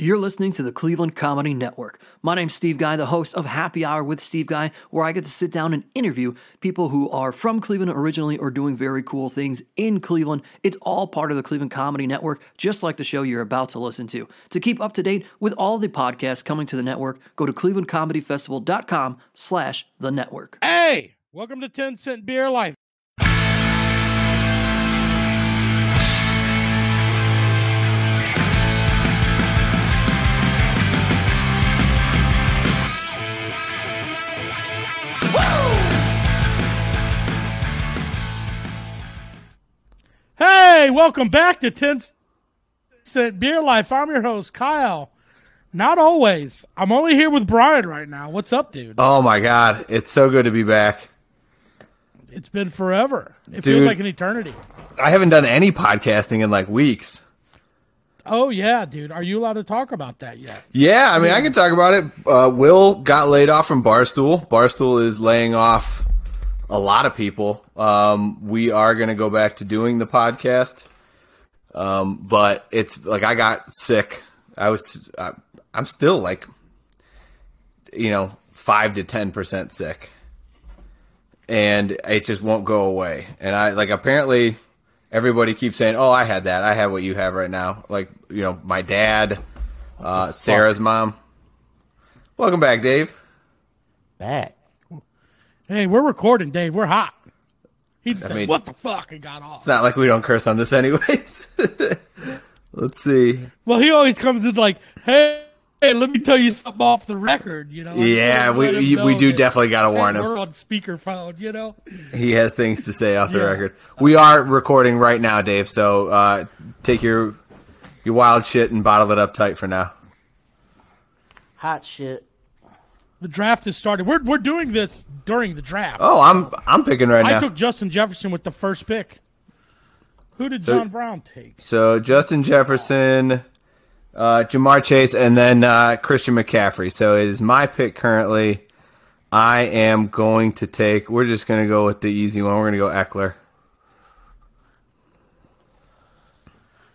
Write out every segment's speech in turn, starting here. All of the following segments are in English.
You're listening to the Cleveland Comedy Network. My name's Steve Guy, the host of Happy Hour with Steve Guy, where I get to sit down and interview people who are from Cleveland originally or doing very cool things in Cleveland. It's all part of the Cleveland Comedy Network, just like the show you're about to listen to. To keep up to date with all the podcasts coming to the network, go to clevelandcomedyfestival.com slash the network. Hey, welcome to 10 Cent Beer Life. Hey, welcome back to 10 Cent Beer Life. I'm your host, Kyle. Not always. I'm only here with Brian right now. What's up, dude? Oh my god, it's so good to be back. It's been forever. It Dude. feels like an eternity. I haven't done any podcasting in like weeks. Oh, yeah, dude. Are you allowed to talk about that yet? Yeah, I mean, I can talk about it. Uh, Will got laid off from Barstool. Barstool is laying off a lot of people. Um, we are going to go back to doing the podcast, um, but it's like I got sick. I was, I, I'm still like, you know, five to ten percent sick, and it just won't go away. And I like apparently everybody keeps saying, "Oh, I had that. I had what you have right now." Like you know, my dad, uh, Sarah's mom. Welcome back, Dave. back. Hey, we're recording, Dave. We're hot. He said, mean- "What the fuck?" and got off. It's not like we don't curse on this, anyways. Let's see. Well, he always comes in like, "Hey, hey, let me tell you something off the record." You know? Yeah, we him we, know we do definitely got to hey, warn him. We're on speakerphone. You know? He has things to say off the Yeah. record. We are recording right now, Dave. So uh, take your your wild shit and bottle it up tight for now. Hot shit. The draft has started. We're we're doing this during the draft. Oh, I'm I'm picking right I now. I took Justin Jefferson with the first pick. Who did So- John Brown take? So Justin Jefferson, uh, Ja'Marr Chase, and then uh, Christian McCaffrey. So it is my pick currently. I am going to take. We're just going to go with the easy one. We're going to go Ekeler.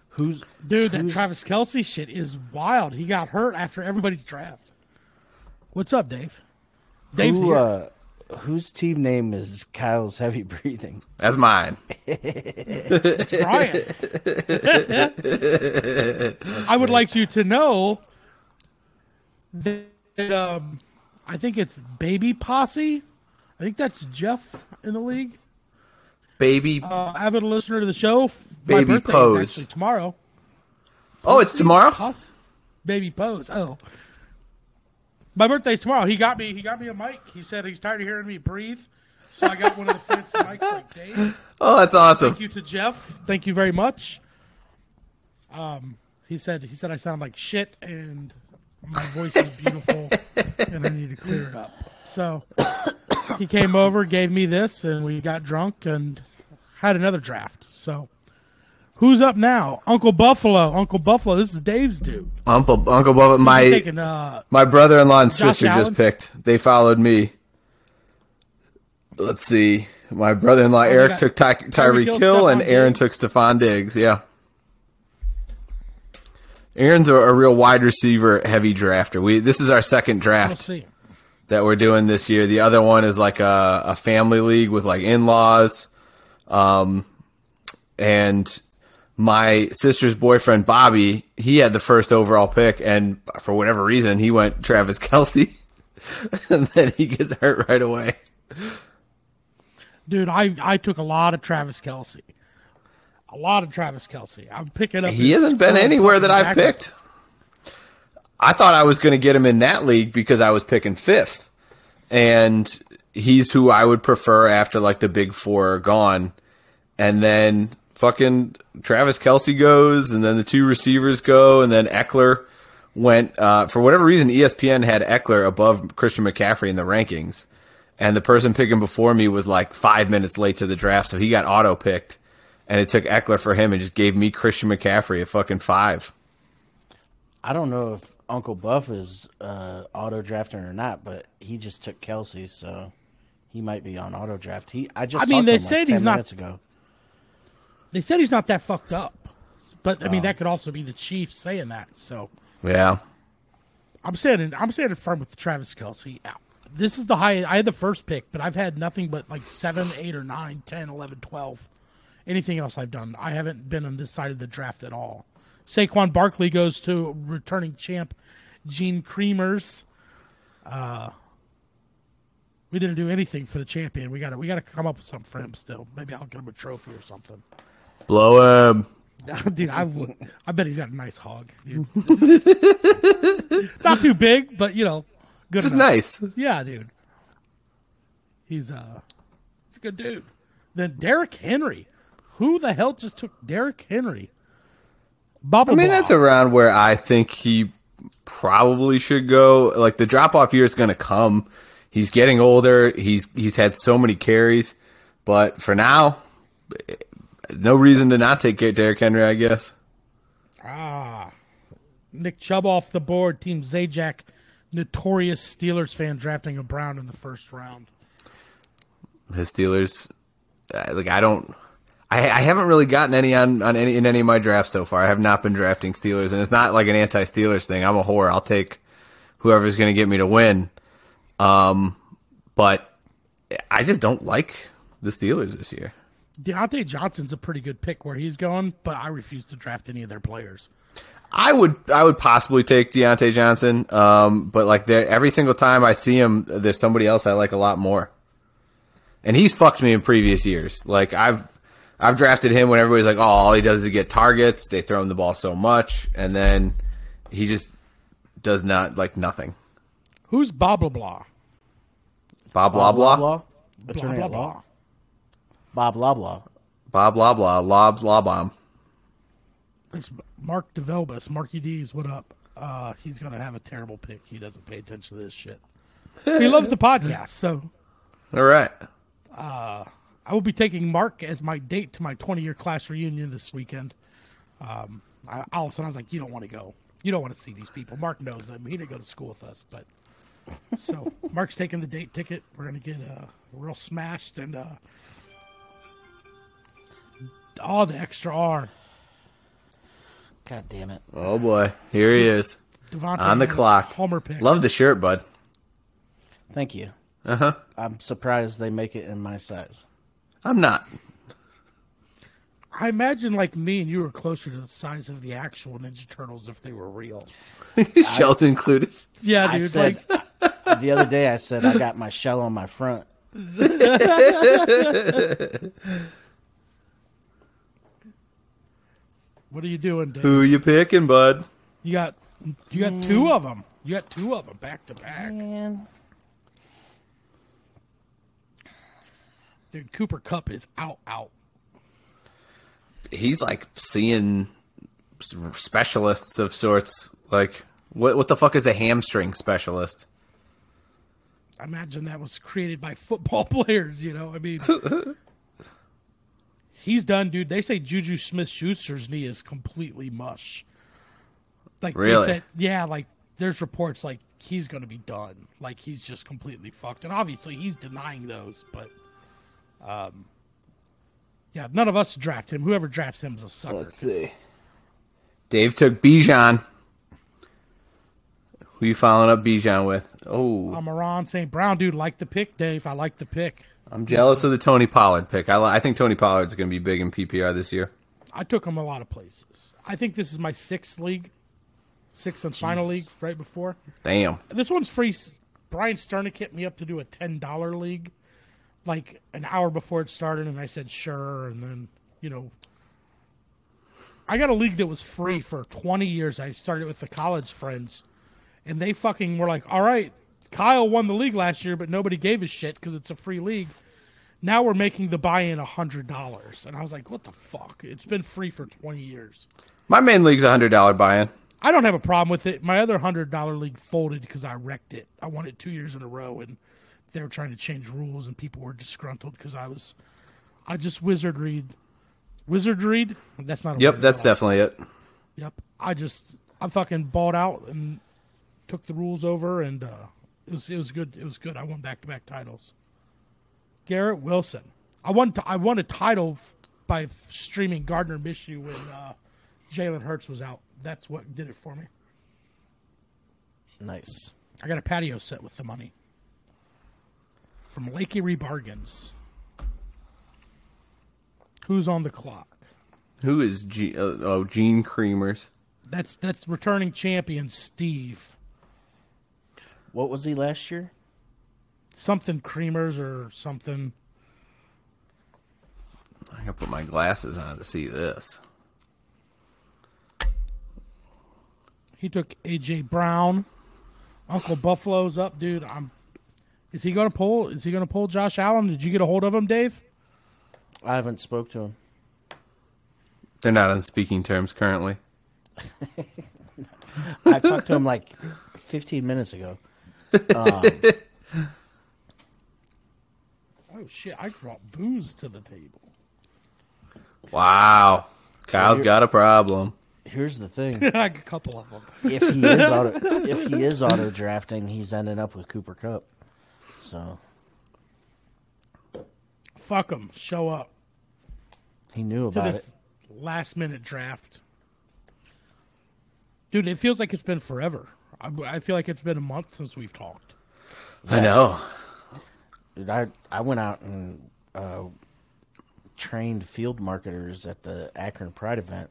Who's Dude, that Travis Kelce shit is wild. He got hurt after everybody's draft. What's up, Dave? Dave's who? here. Uh, whose team name is Kyle's heavy breathing? That's mine. Brian. I would like you to know that um, I think it's Baby Posse. I think that's Jeff in the league. Baby. Uh, avid listener to the show. My Baby birthday Pose. is actually tomorrow. oh, it's tomorrow. Pos- Baby Pose. Oh. My birthday's tomorrow. He got me. He got me a mic. He said he's tired of hearing me breathe, so I got one of the fancy mics like Dave. Oh, that's awesome. Thank you to Jeff. Thank you very much. Um, he said he said I sound like shit and my voice is beautiful and I need to clear it up. So he came over, gave me this, and we got drunk and had another draft. So who's up now? Uncle Buffalo. Uncle Buffalo. This is Dave's dude. Uncle Uncle He's my taking, uh, my brother-in-law and Josh sister Allen? just picked. They followed me. Let's see. My brother-in-law you Eric got took Ty- Tyreek Tyreek Hill, Hill, and Aaron Diggs. took Stefon Diggs. Yeah. Aaron's a, a real wide receiver heavy drafter. We this is our second draft that we're doing this year. The other one is like a, a family league with like in-laws. Um, and my sister's boyfriend Bobby, he had the first overall pick, and for whatever reason, he went Travis Kelce, and then he gets hurt right away. Dude, I, I took a lot of Travis Kelce. A lot of Travis Kelce. I'm picking up. He hasn't been anywhere that I've picked. I thought I was going to get him in that league because I was picking fifth, and he's who I would prefer after like the big four are gone, and then fucking Travis Kelce goes, and then the two receivers go, and then Ekeler went uh, for whatever reason. ESPN had Ekeler above Christian McCaffrey in the rankings, and the person picking before me was like five minutes late to the draft, so he got auto picked, and it took Ekeler for him and just gave me Christian McCaffrey a fucking five. I don't know if Uncle Buff is uh, auto drafting or not, but he just took Kelce, so he might be on auto draft. He, I just I mean, talked to they him like said 10 he's not- minutes ago. They said he's not that fucked up, but I mean Oh. that could also be the chief saying that. So Yeah. I'm standing. I'm standing firm with Travis Kelce. This is the high. I had the first pick, but I've had nothing but like seven, eight, or nine, 10, 11, 12. Anything else I've done, I haven't been on this side of the draft at all. Saquon Barkley goes to returning champ Gene Creamers. Uh, we didn't do anything for the champion. We got to we got to come up with something for him still. Maybe I'll get him a trophy or something. Blow him. dude, I, I bet he's got a nice hog. Dude. Not too big, but you know, good. Just enough. nice. Yeah, dude. He's uh, he's a good dude. Then Derrick Henry. Who the hell just took Derrick Henry? Bubble I mean, that's around where I think he probably should go. Like the drop off year is going to come. He's getting older. He's he's had so many carries, but for now, no reason to not take Derrick Henry, I guess. Ah, Nick Chubb off the board. Team Zajac, notorious Steelers fan, drafting a Brown in the first round. His Steelers, uh, like I don't, I, I haven't really gotten any on on any in any of my drafts so far. I have not been drafting Steelers, and it's not like an anti-Steelers thing. I'm a whore. I'll take whoever's going to get me to win. Um, but I just don't like the Steelers this year. Diontae Johnson's a pretty good pick where he's going, but I refuse to draft any of their players. I would I would possibly take Diontae Johnson, um, but like every single time I see him, there's somebody else I like a lot more, and he's fucked me in previous years. Like I've I've drafted him when everybody's like, oh, all he does is get targets. They throw him the ball so much, and then he just does not like nothing. Who's Bob blah blah? Bob blah blah. blah, blah, blah, blah. Bob Loblaw. Bob Loblaw. Lobs Law Bomb. It's Mark DeVelbus. Marky D's, what up? Uh, he's going to have a terrible pick. He doesn't pay attention to this shit. he loves the podcast, so. All right. Uh, I will be taking Mark as my date to my 20 year class reunion this weekend. Um, I, all of a sudden, I was like, you don't want to go. You don't want to see these people. Mark knows them. He didn't go to school with us, but. so Mark's taking the date ticket. We're going to get uh, real smashed and. Uh, all the extra R. God damn it! Oh boy, here he is Devontae on the clock. Homer pick. Love the shirt, bud. Thank you. Uh huh. I'm surprised they make it in my size. I'm not. I imagine like me and you were closer to the size of the actual Ninja Turtles if they were real. Shells I, included. Yeah, dude. I said, like the other day, I said I got my shell on my front. What are you doing, Dave? Who you picking, bud? You got you got two of them. You got two of them back to back. Man. Dude, Cooper Kupp is out, out. He's like seeing specialists of sorts. Like, what what the fuck is a hamstring specialist? I imagine that was created by football players. You know, I mean, he's done, dude. They say Juju Smith Schuster's knee is completely mush. Like really? Said, yeah, like there's reports like he's going to be done. Like he's just completely fucked. And obviously he's denying those, but um yeah, none of us draft him. Whoever drafts him is a sucker. Let's see. Dave took Bijan. Who you following up Bijan with? Oh, Amon-Ra St. Brown, dude. Like the pick, Dave. I like the pick. I'm jealous of the Tony Pollard pick. I, I think Tony Pollard's going to be big in PPR this year. I took him a lot of places. I think this is my sixth league, sixth and Jesus. final league right before. Damn. This one's free. Brian Sternick hit me up to do a ten dollar league, like an hour before it started, and I said sure. And then you know, I got a league that was free for twenty years. I started with the college friends, and they fucking were like, "All right, Kyle won the league last year, but nobody gave a shit because it's a free league. Now we're making the buy-in a hundred dollars, and I was like, "What the fuck? It's been free for twenty years." My main league's a hundred dollar buy-in. I don't have a problem with it. My other hundred dollar league folded because I wrecked it. I won it two years in a row, and they were trying to change rules, and people were disgruntled because I was, I just wizard read, wizard read. That's not. yep, that's definitely it. Yep, I just I fucking bought out and took the rules over, and uh, it was it was good. It was good. I won back to back titles. Garrett Wilson. I won. T- I won a title f- by f- streaming Gardner Minshew when uh, Jalen Hurts was out. That's what did it for me. Nice. I got a patio set with the money from Lake Erie Bargains. Who's on the clock? Who is G- uh, oh Gene Creamers? That's that's returning champion Steve. What was he last year? Something creamers or something. I gotta put my glasses on to see this. He took AJ Brown. Uncle Buffalo's up, dude. I'm. Is he gonna pull? Is he gonna pull Josh Allen? Did you get a hold of him, Dave? I haven't spoke to him. They're not on speaking terms currently. I talked to him like 15 minutes ago. Um, oh shit! I brought booze to the table. Wow, Kyle's got a problem. Here's the thing: a couple of them. if he is auto, if he is auto drafting, he's ending up with Cooper Kupp. So Fuck him. Show up he knew to about this it. last minute draft, dude. It feels like it's been forever. I, I feel like it's been a month since we've talked. I know. Dude, I I went out and uh, trained field marketers at the Akron Pride event,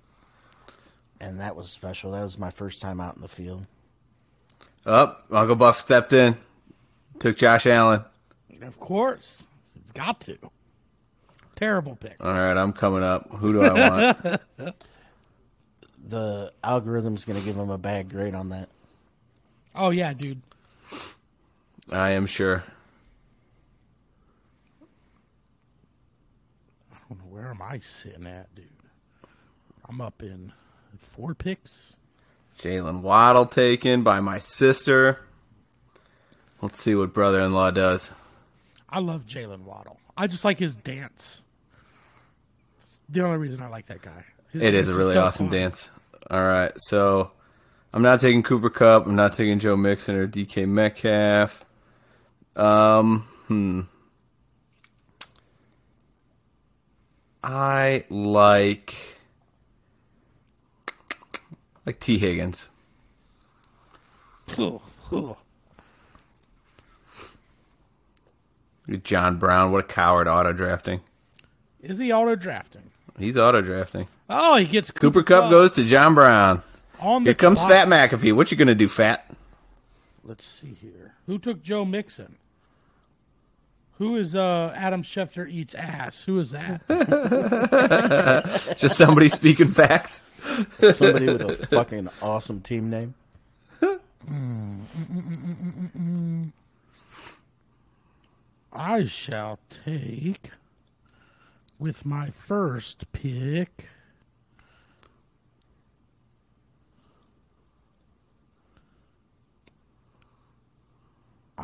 and that was special. That was my first time out in the field. Up, Uncle Buff stepped in, took Josh Allen. Of course, it's got to. Terrible pick. All right, I'm coming up. Who do I want? The algorithm's going to give him a bad grade on that. Oh yeah, dude. I am sure. I don't know where am I sitting at, dude. I'm up in four picks. Jaylen Waddle taken by my sister. Let's see what brother-in-law does. I love Jaylen Waddle. I just like his dance. It's the only reason I like that guy. His It is a really so awesome fun. dance. All right, so I'm not taking Cooper Kupp. I'm not taking Joe Mixon or DK Metcalf. Um, hmm. I like like Tee Higgins. John Brown, what a coward auto drafting. Is he auto drafting? He's auto drafting. Oh, he gets Cooper Kupp goes to John Brown. On the Here comes clock. Fat McAfee. What you gonna do, Fat? Let's see here. Who took Joe Mixon? Who is uh Adam Schefter eats ass? Who is that? Just somebody speaking facts. Somebody with a fucking awesome team name. I shall take with my first pick.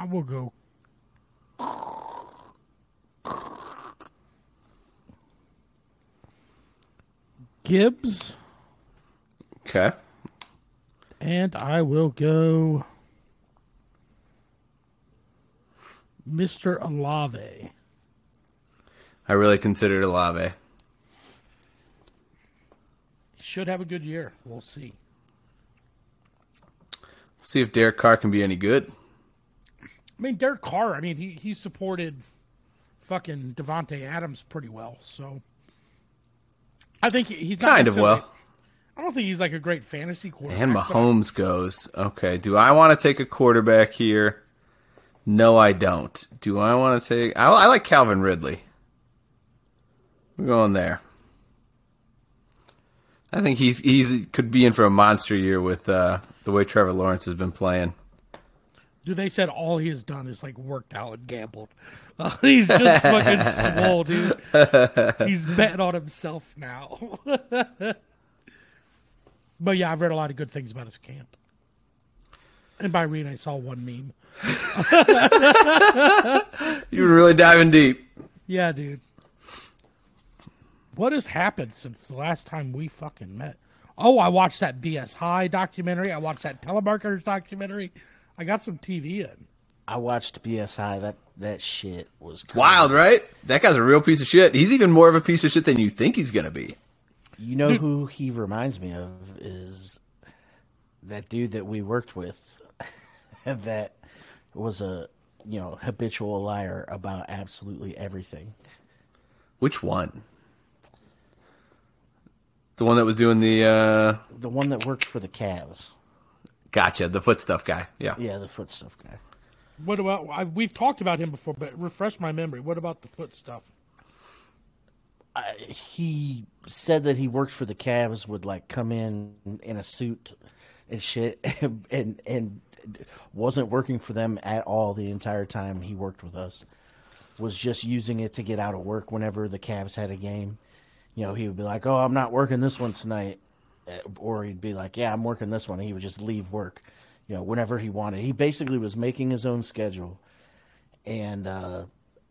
I will go. Gibbs, Okay. and I will go Mr. Olave. I really considered Olave. He should have a good year. We'll see. See if Derek Carr can be any good. I mean, Derek Carr. I mean, he he supported fucking Davante Adams pretty well. So I think he's not Kind of well. I don't think he's like a great fantasy quarterback. And Mahomes goes. Okay. Do I want to take a quarterback here? No, I don't. Do I want to take? I, I like Calvin Ridley. We're going there. I think he's he's could be in for a monster year with uh, the way Trevor Lawrence has been playing. Dude, they said all he has done is like worked out and gambled. Uh, he's just fucking swole, dude. He's betting on himself now. but yeah, I've read a lot of good things about his camp. And by read, I saw one meme. You were really diving deep. Yeah, dude. What has happened since the last time we fucking met? Oh, I watched that BS High documentary. I watched that telemarketers documentary. I got some TV in. I watched BSI. That that shit was crazy. Wild, right? That guy's a real piece of shit. He's even more of a piece of shit than you think he's gonna be. You know who he reminds me of is that dude that we worked with. that was a you know habitual liar about absolutely everything. Which one? The one that was doing the uh The one that worked for the Cavs. Gotcha, the foot stuff guy. Yeah. Yeah, the foot stuff guy. What about? I, we've talked about him before, but refresh my memory. What about the foot stuff? I, he said that he worked for the Cavs, would like come in in a suit and shit, and and wasn't working for them at all the entire time he worked with us. Was just using it to get out of work whenever the Cavs had a game. You know, he would be like, "Oh, I'm not working this one tonight," Uh, or he'd be like, "Yeah, I'm working this one." And he would just leave work, you know, whenever he wanted. He basically was making his own schedule, and uh,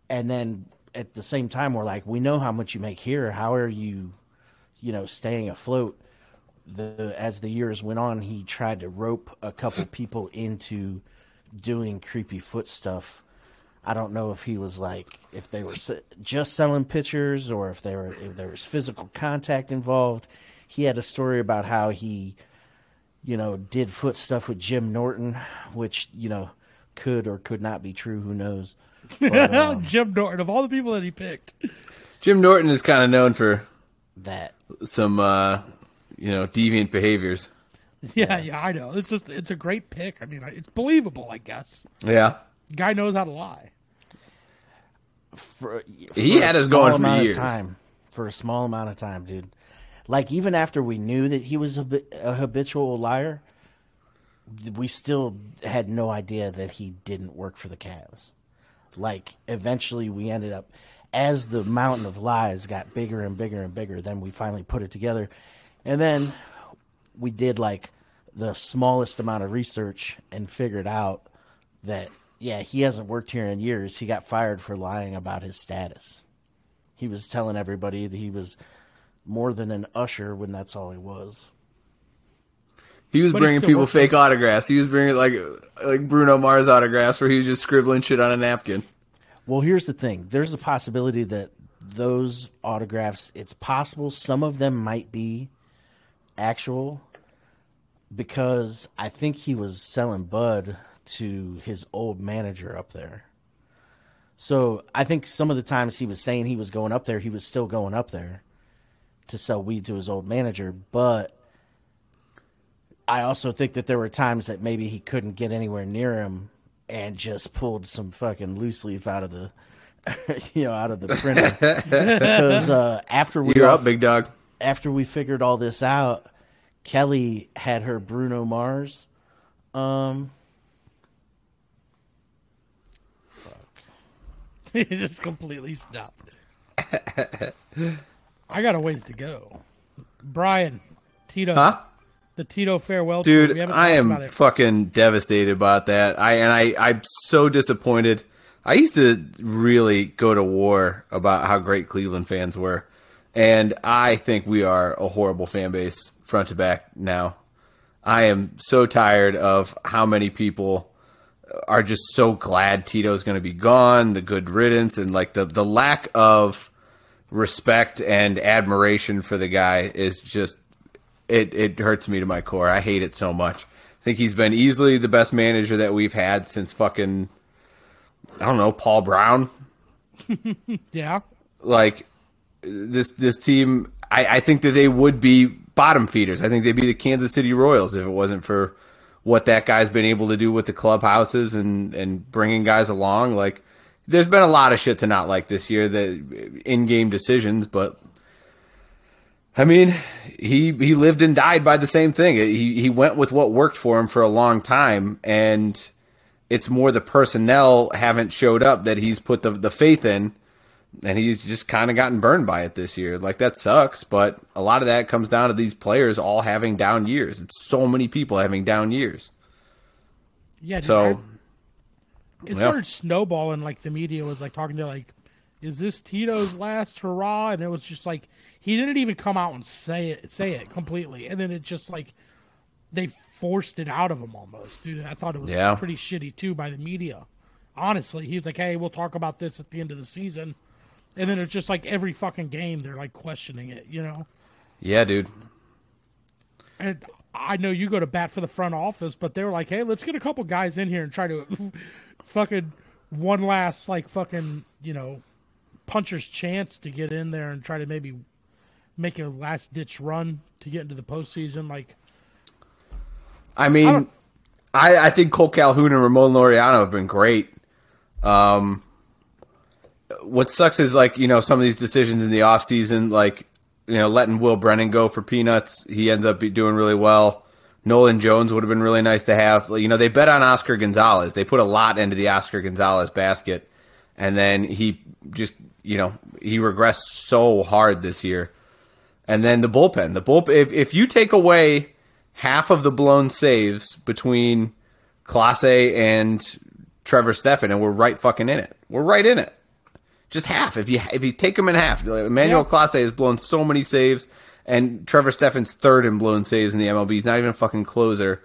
and then at the same time, we're like, we know how much you make here. How are you, you know, staying afloat? The as the years went on, he tried to rope a couple people into doing creepy foot stuff. I don't know if he was like if they were just selling pictures or if they were if there was physical contact involved. He had a story about how he, you know, did foot stuff with Jim Norton, which you know could or could not be true. Who knows? But, um, Jim Norton, of all the people that he picked, Jim Norton is kind of known for that some uh you know, deviant behaviors. yeah, yeah, I know. It's just it's a great pick. I mean, it's believable, I guess. Yeah. Guy knows how to lie. for, He had a us going for years. Time, for a small amount of time, dude. Like even after we knew that he was a, a habitual liar, we still had no idea that he didn't work for the Cavs. Like eventually, we ended up as the mountain of lies got bigger and bigger and bigger. Then we finally put it together, and then we did like the smallest amount of research and figured out that yeah, he hasn't worked here in years. He got fired for lying about his status. He was telling everybody that he was more than an usher when that's all he was. He was But bringing still people works for- fake autographs. He was bringing like like Bruno Mars autographs where he was just scribbling shit on a napkin. Well, here's the thing. There's a possibility that those autographs, it's possible some of them might be actual because I think he was selling bud to his old manager up there. So I think some of the times he was saying he was going up there, he was still going up there to sell weed to his old manager. But I also think that there were times that maybe he couldn't get anywhere near him and just pulled some fucking loose leaf out of the, you know, out of the printer. because uh, after we You're all- up, big dog. after we figured all this out, Kelly had her Bruno Mars. Um, fuck. he just completely stopped. I got a ways to go. Brian, Tito, Huh? the Tito farewell. Dude, I am fucking devastated about that. I and I I'm so disappointed. I used to really go to war about how great Cleveland fans were, and I think we are a horrible fan base front to back now. I am so tired of how many people are just so glad Tito's going to be gone, the good riddance, and like the the lack of respect and admiration for the guy is just it it hurts me to my core. I hate it so much. I think he's been easily the best manager that we've had since fucking I don't know Paul Brown. Yeah. Like this this team, I, I think that they would be bottom feeders. I think they'd be the Kansas City Royals if it wasn't for what that guy's been able to do with the clubhouses and and bringing guys along. Like there's been a lot of shit to not like this year, the in game decisions, but I mean, he he lived and died by the same thing. He he went with what worked for him for a long time, and it's more the personnel haven't showed up that he's put the the faith in, and he's just kind of gotten burned by it this year. Like that sucks, but a lot of that comes down to these players all having down years. It's so many people having down years. Yeah. So it yeah. started snowballing. Like the media was like talking to like, "Is this Tito's last hurrah?" And it was just like he didn't even come out and say it, say it completely, and then it just like they forced it out of him almost, dude. I thought it was Yeah. pretty shitty too by the media. Honestly, he was like, "Hey, we'll talk about this at the end of the season," and then it's just like every fucking game they're like questioning it, you know. yeah, dude. And I know you go to bat for the front office, but they were like, "Hey, let's get a couple guys in here and try to fucking one last like fucking you know puncher's chance to get in there and try to maybe make a last ditch run to get into the postseason." Like, I mean, don't- I, I, think Cole Calhoun and Ramon Laureano have been great. Um, what sucks is like you know some of these decisions in the offseason, like you know letting Will Brennan go for peanuts. He ends up be doing really well. Nolan Jones would have been really nice to have. You know they bet on Oscar Gonzalez. They put a lot into the Oscar Gonzalez basket, and then he just you know he regressed so hard this year. And then the bullpen, the bullpen. If if you take away half of the blown saves between Clase and Trevor Stephan, and we're right fucking in it. We're right in it. Just half. If you if you take them in half, Emmanuel Yeah. Clase has blown so many saves, and Trevor Stephan's third in blown saves in the MLB. He's not even a fucking closer.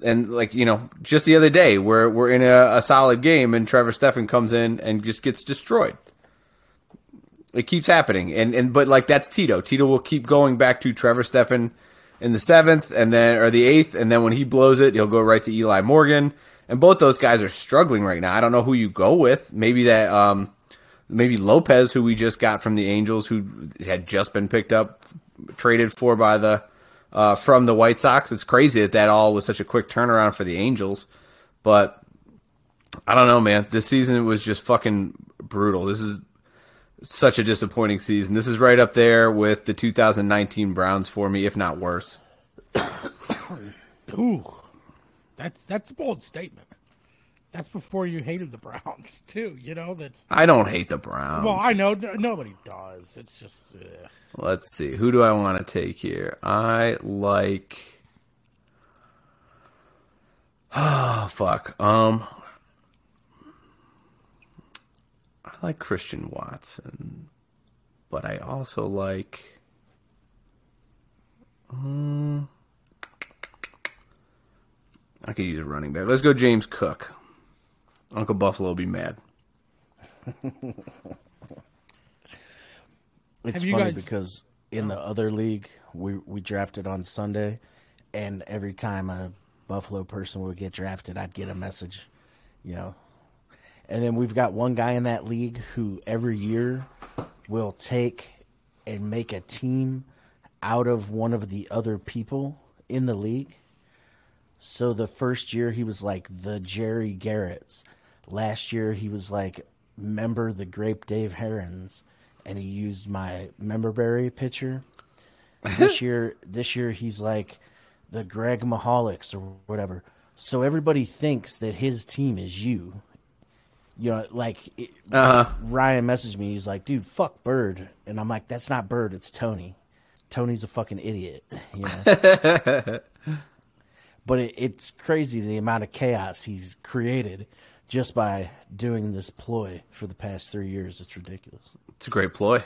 And like you know, just the other day, we're we're in a, a solid game, and Trevor Stephan comes in and just gets destroyed. It keeps happening, and and but like that's Tito. Tito will keep going back to Trevor Stephan in the seventh, and then or the eighth, and then when he blows it, he'll go right to Eli Morgan. And both those guys are struggling right now. I don't know who you go with. Maybe that, um, maybe Lopez, who we just got from the Angels, who had just been picked up, traded for by the uh, from the White Sox. It's crazy that that all was such a quick turnaround for the Angels, but I don't know, man. This season was just fucking brutal. This is such a disappointing season. This is right up there with the 2019 Browns for me, if not worse. ooh, that's that's a bold statement. That's before you hated the Browns too. You know that's I don't hate the Browns. well, I know nobody does. It's just uh, Let's see. Who do I want to take here? I like. Oh fuck. Um. I like Christian Watson, but I also like. Um, I could use a running back. Let's go, James Cook. Uncle Buffalo will be mad. It's Have funny guys- because in the oh. other league, we we drafted on Sunday, and every time a Buffalo person would get drafted, I'd get a message, you know. And then we've got one guy in that league who every year will take and make a team out of one of the other people in the league. So the first year he was like the Jerry Garretts. Last year he was like member the Grape Dave Herons, and he used my memberberry picture. this year, this year he's like the Greg Mahalics or whatever. So everybody thinks that his team is you. You know, like it, uh-huh. Ryan messaged me. He's like, "Dude, fuck Bird," and I'm like, "That's not Bird. It's Tony. Tony's a fucking idiot." You know. but it, it's crazy the amount of chaos he's created just by doing this ploy for the past three years. It's ridiculous. It's a great ploy.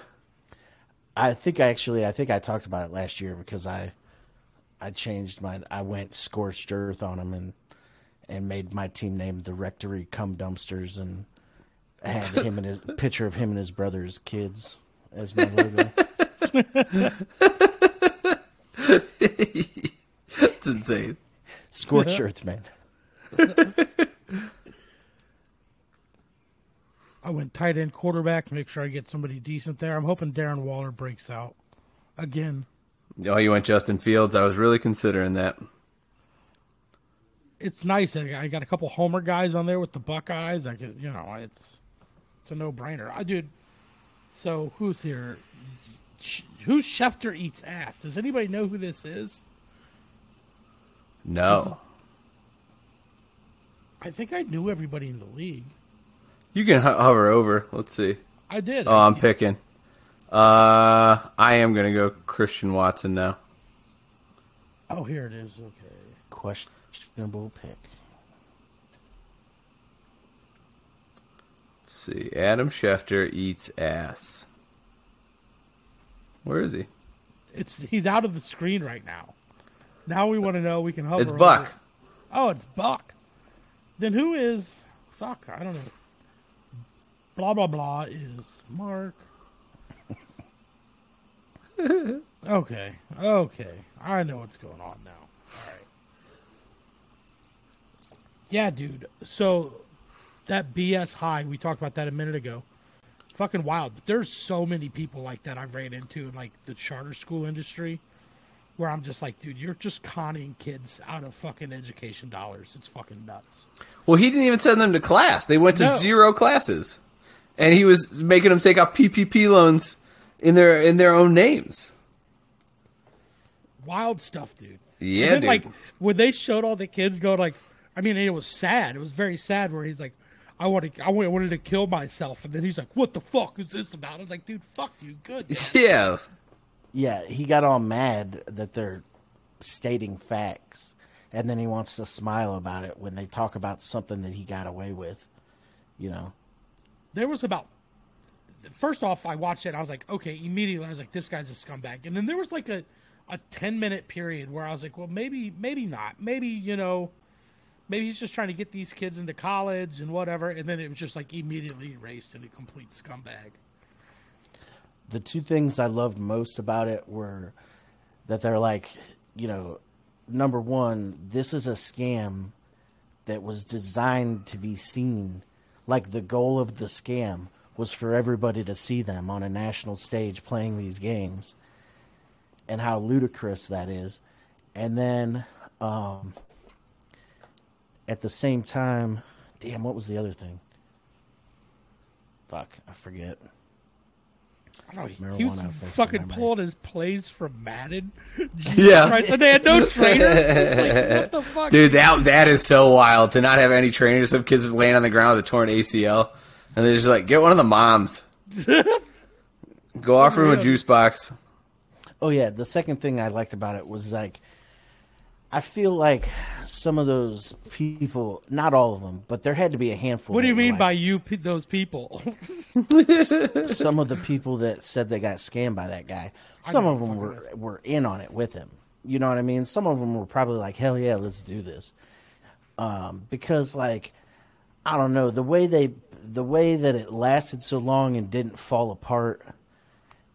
I think I actually I think I talked about it last year because I I changed my I went scorched earth on him and and made my team name the Rectory Cum Dumpsters and had him and his picture of him and his brother's kids as my logo. That's insane. Scorched earth, man. I went tight end quarterback to make sure I get somebody decent there. I'm hoping Darren Waller breaks out again. Oh, you went Justin Fields. I was really considering that. It's nice. I got a couple homer guys on there with the Buckeyes. I could, you know, it's it's a no brainer. I dude. So who's here? Who's Schefter eats ass? Does anybody know who this is? No. I think I knew everybody in the league. You can hover over. Let's see. I did. Oh, I'm picking. Uh, I am gonna go Christian Watson now. Oh, here it is. Okay. Questionable pick. Let's see. Adam Schefter eats ass. Where is he? It's he's out of the screen right now. Now we want to know. We can hover. It's over- Buck. Oh, it's Buck. Then who is? Fuck, I don't know. Blah blah blah is Mark. okay, okay. I know what's going on now. All right. Yeah, dude. So that BS high, we talked about that a minute ago. Fucking wild. But there's so many people like that I've ran into in like the charter school industry where I'm just like, dude, you're just conning kids out of fucking education dollars. It's fucking nuts. Well, he didn't even send them to class. They went to No. zero classes, and he was making them take out PPP loans in their in their own names. Wild stuff, dude. Yeah, and then, dude. like when they showed all the kids going like I mean it was sad. It was very sad where he's like I wanted I wanted wanted to kill myself and then he's like, What the fuck is this about? I was like, dude, fuck you, good. yeah, Yeah, he got all mad that they're stating facts, and then he wants to smile about it when they talk about something that he got away with. You know, there was about first off I watched it, I was like, okay, immediately I was like, This guy's a scumbag. And then there was like a a ten minute period where I was like, Well maybe maybe not. Maybe, you know, maybe he's just trying to get these kids into college and whatever and then it was just like immediately erased into complete scumbag. the two things I loved most about it were that they're like, you know, number one, this is a scam that was designed to be seen. Like the goal of the scam was for everybody to see them on a national stage playing these games and how ludicrous that is. And then um, at the same time, damn, what was the other thing? Fuck, I forget. I don't know, he was fucking memory. pulling his plays from Madden. Jesus Yeah. Christ, and they had no trainers. Like, what the fuck? dude, that that is so wild to not have any trainers. Some kids laying on the ground with a torn ACL, and they're just like, get one of the moms. Go offer him a juice box. Oh yeah, the second thing I liked about it was like I feel like some of those people, not all of them, but there had to be a handful. What do you mean like- by you, those people? some of the people that said they got scammed by that guy? Some of them were were in on it with him. You know what I mean? Some of them were probably like, "Hell yeah, let's do this," um, because like I don't know the way they the way that it lasted so long and didn't fall apart.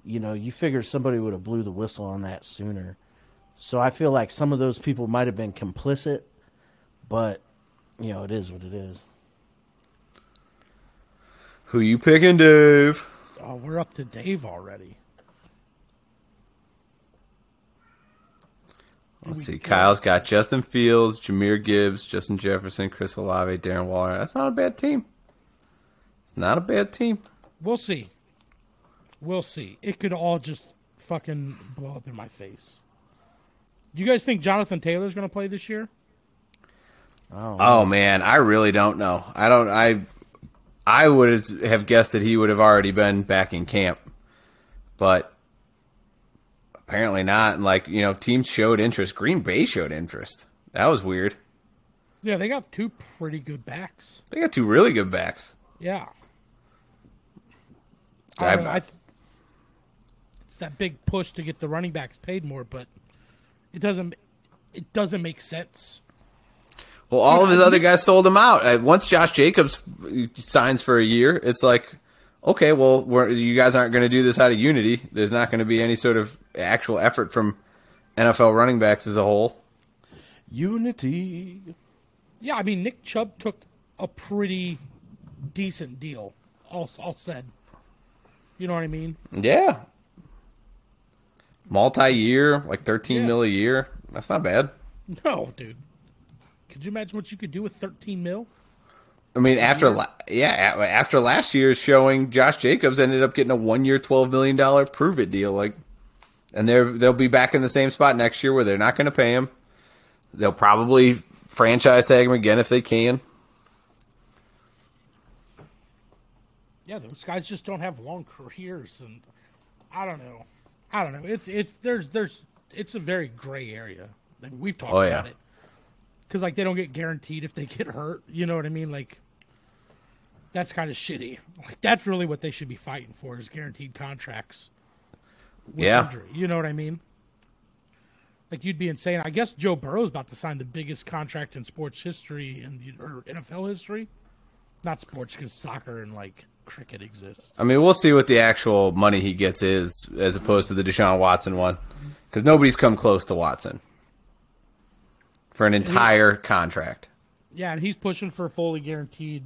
You know, you figure somebody would have blew the whistle on that sooner. So I feel like some of those people might have been complicit, but you know, it is what it is. Who you picking, Dave? oh, we're up to Dave already. Let's see. Kyle's got Justin Fields, Jahmyr Gibbs, Justin Jefferson, Chris Olave, Darren Waller. That's not a bad team. It's not a bad team. We'll see. We'll see. It could all just fucking blow up in my face. Do you guys think Jonathan Taylor's going to play this year? Oh. oh man, I really don't know. I don't. I I would have guessed that he would have already been back in camp, but apparently not. And like you know, teams showed interest. Green Bay showed interest. That was weird. Yeah, they got two pretty good backs. They got two really good backs. Yeah. I I- I th- it's that big push to get the running backs paid more, but it doesn't. It doesn't make sense. Well, all of his other guys sold him out. Uh, Once Josh Jacobs signs for a year, it's like, okay, well, we're, you guys aren't going to do this out of unity. There's not going to be any sort of actual effort from NFL running backs as a whole. Unity. Yeah, I mean Nick Chubb took a pretty decent deal. All, all said. You know what I mean? Yeah. Multi-year, like thirteen Yeah. mil a year. That's not bad. No, dude. Could you imagine what you could do with 13 mil? I mean, after la- yeah, after last year's showing, Josh Jacobs ended up getting a one-year, twelve million dollar prove it deal. Like, and they're they'll be back in the same spot next year where they're not going to pay him. They'll probably franchise tag him again if they can. Yeah, those guys just don't have long careers, and I don't know. I don't know. It's it's there's there's it's a very gray area. Like, we've talked Oh, about it because like they don't get guaranteed if they get hurt. You know what I mean? Like that's kind of shitty. Like that's really what they should be fighting for is guaranteed contracts. Yeah. injury. You know what I mean? Like you'd be insane. I guess Joe Burrow's about to sign the biggest contract in sports history and or NFL history. Not sports because soccer and like cricket exists. I mean, we'll see what the actual money he gets is as opposed to the Deshaun Watson one, because nobody's come close to Watson for an entire contract. Yeah, and he's pushing for fully guaranteed.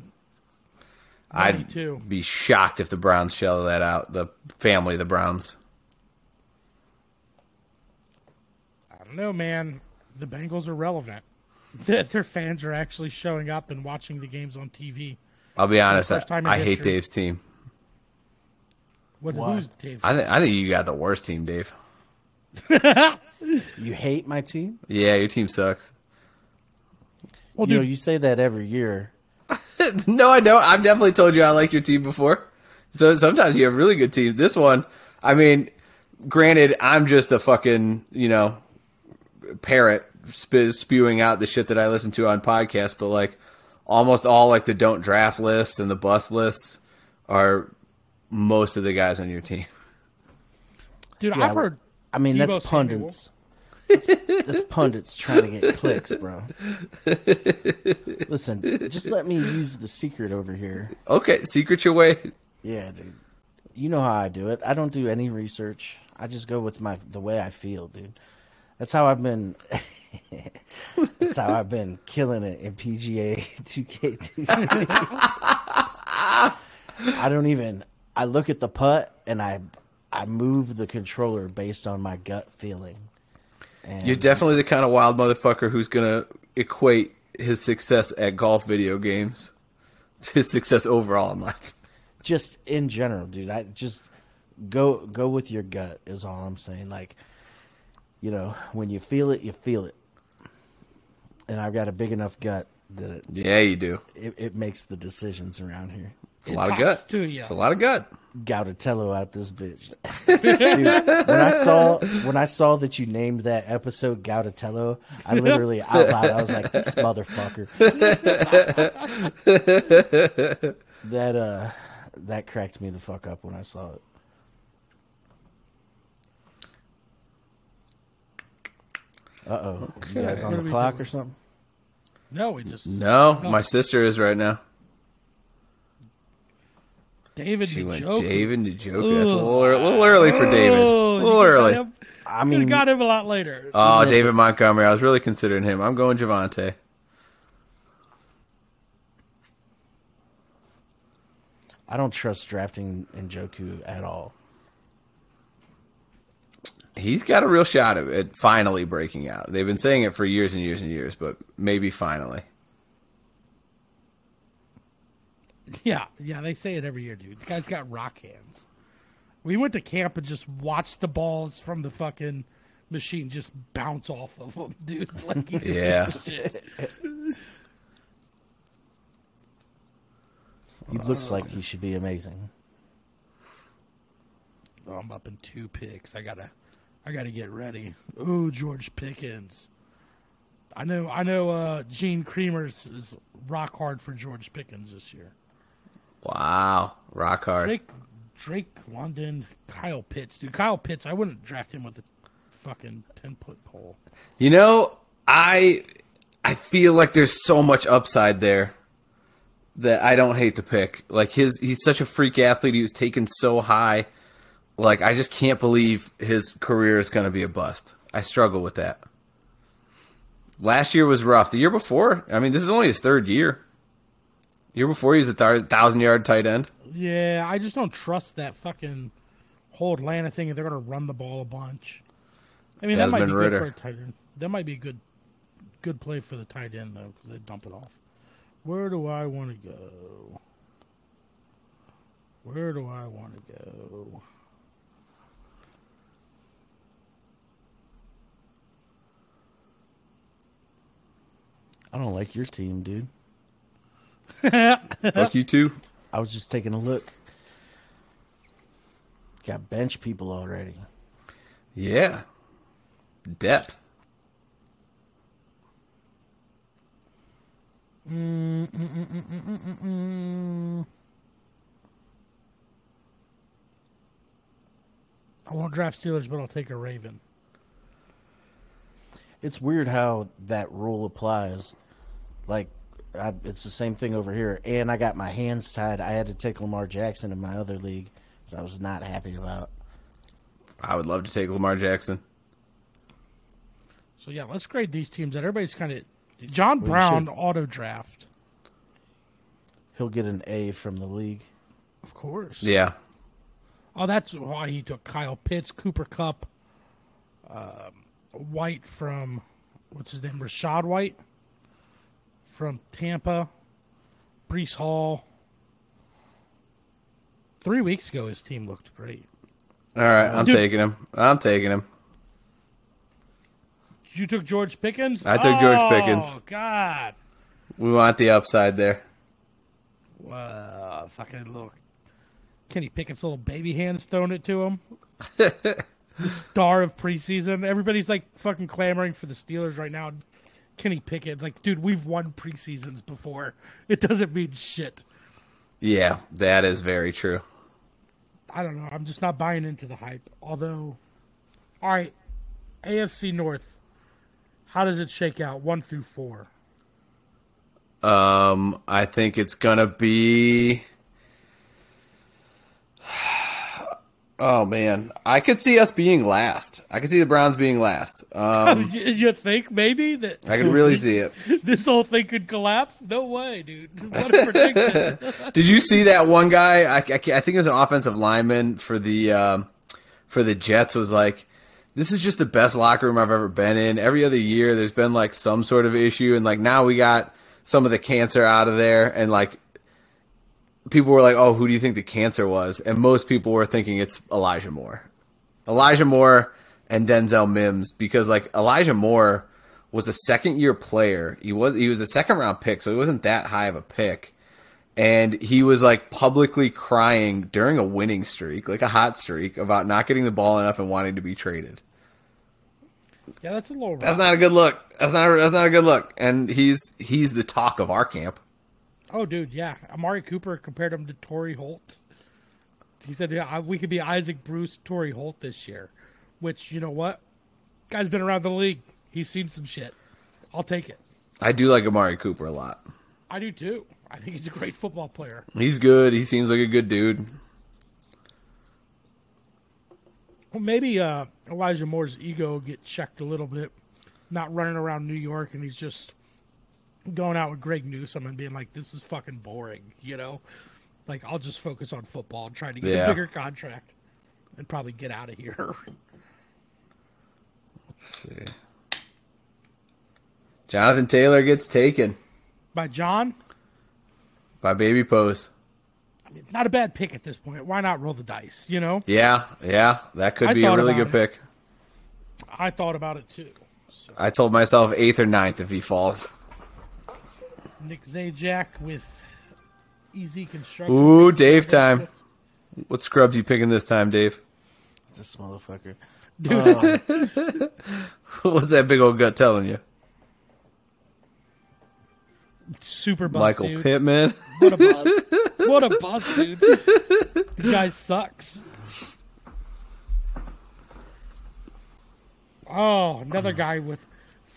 I'd too. be shocked if the Browns shell that out. The family, of the Browns. I don't know, man. The Bengals are relevant. Their fans are actually showing up and watching the games on TV. I'll be honest. I, first time in I hate. Dave's team. What? Why? Who's Dave? I think I think you got the worst team, Dave. You hate my team? Yeah, your team sucks. well, You know, you say that every year. no, I don't. I've definitely told you I like your team before. So sometimes you have really good teams. This one, I mean, granted, I'm just a fucking you know parrot spewing out the shit that I listen to on podcasts, but like almost all like the don't draft lists and the bust lists are most of the guys on your team. dude, Yeah, I've heard. I mean, Deebo that's pundits. That's, that's pundits trying to get clicks, bro. Listen, just let me use the secret over here. Okay, secret your way. Yeah, dude. You know how I do it. I don't do any research. I just go with my the way I feel, dude. That's how I've been. that's how I've been killing it in PGA 2K. I don't even. I look at the putt and I I move the controller based on my gut feeling. And You're definitely the kind of wild motherfucker who's gonna equate his success at golf video games to his success overall in life. just in general, dude. I just go go with your gut is all I'm saying. Like, you know, when you feel it, you feel it. And I've got a big enough gut that it, Yeah, you do. it, it makes the decisions around here. It's a It lot of talks gut. to ya. It's a lot of gut. Gautatello out this bitch. Dude, when I saw when I saw that you named that episode Gautatello, I literally out loud I was like, "This motherfucker." that uh, that cracked me the fuck up when I saw it. Uh oh, you guys on What the clock doing? or something? No, we just No, No. my sister is right now. David She went Njoku. David Njoku. That's a little, a little early for David. A you little early. him- I mean, got him a lot later. Oh, David Montgomery. I was really considering him. I'm going Javonte. I don't trust drafting Njoku at all. He's got a real shot at it finally breaking out. They've been saying it for years and years and years, but maybe finally. Yeah, yeah, they say it every year, dude. The guy's got rock hands. We went to camp and just watched the balls from the fucking machine just bounce off of him, dude. Like, Yeah. give a shit. He looks like he should be amazing. Oh, I'm up in two picks. I gotta, I gotta get ready. Ooh, George Pickens. I know, I know. uh Gene Creamer's is rock hard for George Pickens this year. Wow. Rock hard. Drake, Drake London, Kyle Pitts, dude. Kyle Pitts. I wouldn't draft him with a fucking ten foot pole. You know, I I feel like there's so much upside there that I don't hate the pick. Like his he's such a freak athlete. He was taken so high. Like I just can't believe his career is going to be a bust. I struggle with that. Last year was rough. The year before, I mean, this is only his third year. Year before, he was a thou- thousand yard tight end. Yeah, I just don't trust that fucking whole Atlanta thing. They're gonna run the ball a bunch. I mean, that might be Desmond good Ridder. for a tight end. That might be a good, good play for the tight end though, because they dump it off. Where do I want to go? Where do I want to go? I don't like your team, dude. Fuck you too. I was just taking a look. Got bench people already. Yeah. Depth. Mm, mm, mm, I won't draft Steelers, but I'll take a Raven. It's weird how that rule applies. Like, I, it's the same thing over here. And I got my hands tied. I had to take Lamar Jackson in my other league, which I was not happy about. I would love to take Lamar Jackson. So yeah, let's grade these teams. That everybody's kind of John Brown auto draft, He'll get an A from the league. of course. Yeah. Oh, that's why he took Kyle Pitts, Cooper Kupp, um, White from what's his name, Rachaad White from Tampa, Breece Hall. Three weeks ago, his team looked great. All right, I'm Dude. taking him. I'm taking him. You took George Pickens. I took George oh, Pickens. Oh, God, We want the upside there. Wow, fucking little Kenny Pickett's little baby hands throwing it to him. the star of preseason. Everybody's like fucking clamoring for the Steelers right now. Kenny Pickett, like, dude, we've won preseasons before. It doesn't mean shit. Yeah, that is very true. I don't know. I'm just not buying into the hype. Although, all right, AFC North. How does it shake out? One through four. Um, I think it's gonna be. Oh man, I could see us being last. I could see the Browns being last. Um, you, you think maybe that I could really see it. this whole thing could collapse? No way, dude. What a prediction. Did you see that one guy? I, I, I think it was an offensive lineman for the um, for the Jets. Was like, this is just the best locker room I've ever been in. Every other year, there's been like some sort of issue, and like now we got some of the cancer out of there, and like people were like, "Oh, who do you think the cancer was?" And most people were thinking it's Elijah Moore, Elijah Moore and Denzel Mims, because like Elijah Moore was a second year player. He was he was a second round pick, so he wasn't that high of a pick and he was like publicly crying during a winning streak, like a hot streak, about not getting the ball enough and wanting to be traded. yeah, that's a little rough. That's not a good look. That's not. That's not a good look. And he's he's the talk of our camp. Oh, dude, yeah. Amari Cooper compared him to Torry Holt. He said, "Yeah, we could be Isaac Bruce, Torry Holt this year." Which, you know what? Guy's been around the league. He's seen some shit. I'll take it. I do like Amari Cooper a lot. I do too. I think he's a great football player. He's good. He seems like a good dude. Well, maybe uh, Elijah Moore's ego get checked a little bit. Not running around New York, and he's just going out with Greg Newsome and being like, "This is fucking boring," you know. Like I'll just focus on football and try to get Yeah. a bigger contract and probably get out of here. Let's see. Jonathan Taylor gets taken By John, by Baby Pose. I mean, not a bad pick at this point. Why not roll the dice? You know, Yeah, yeah, that could I be a really good it. pick. I thought about it too. I told myself eighth or ninth if he falls. Nick Zajac with easy construction. Ooh, Dave time. What scrubs you picking this time, Dave? This motherfucker. Um, What's that big old gut telling you? Super bust, Michael dude. Pittman. What a bust! what a bust, dude. The guy sucks. Oh, another guy with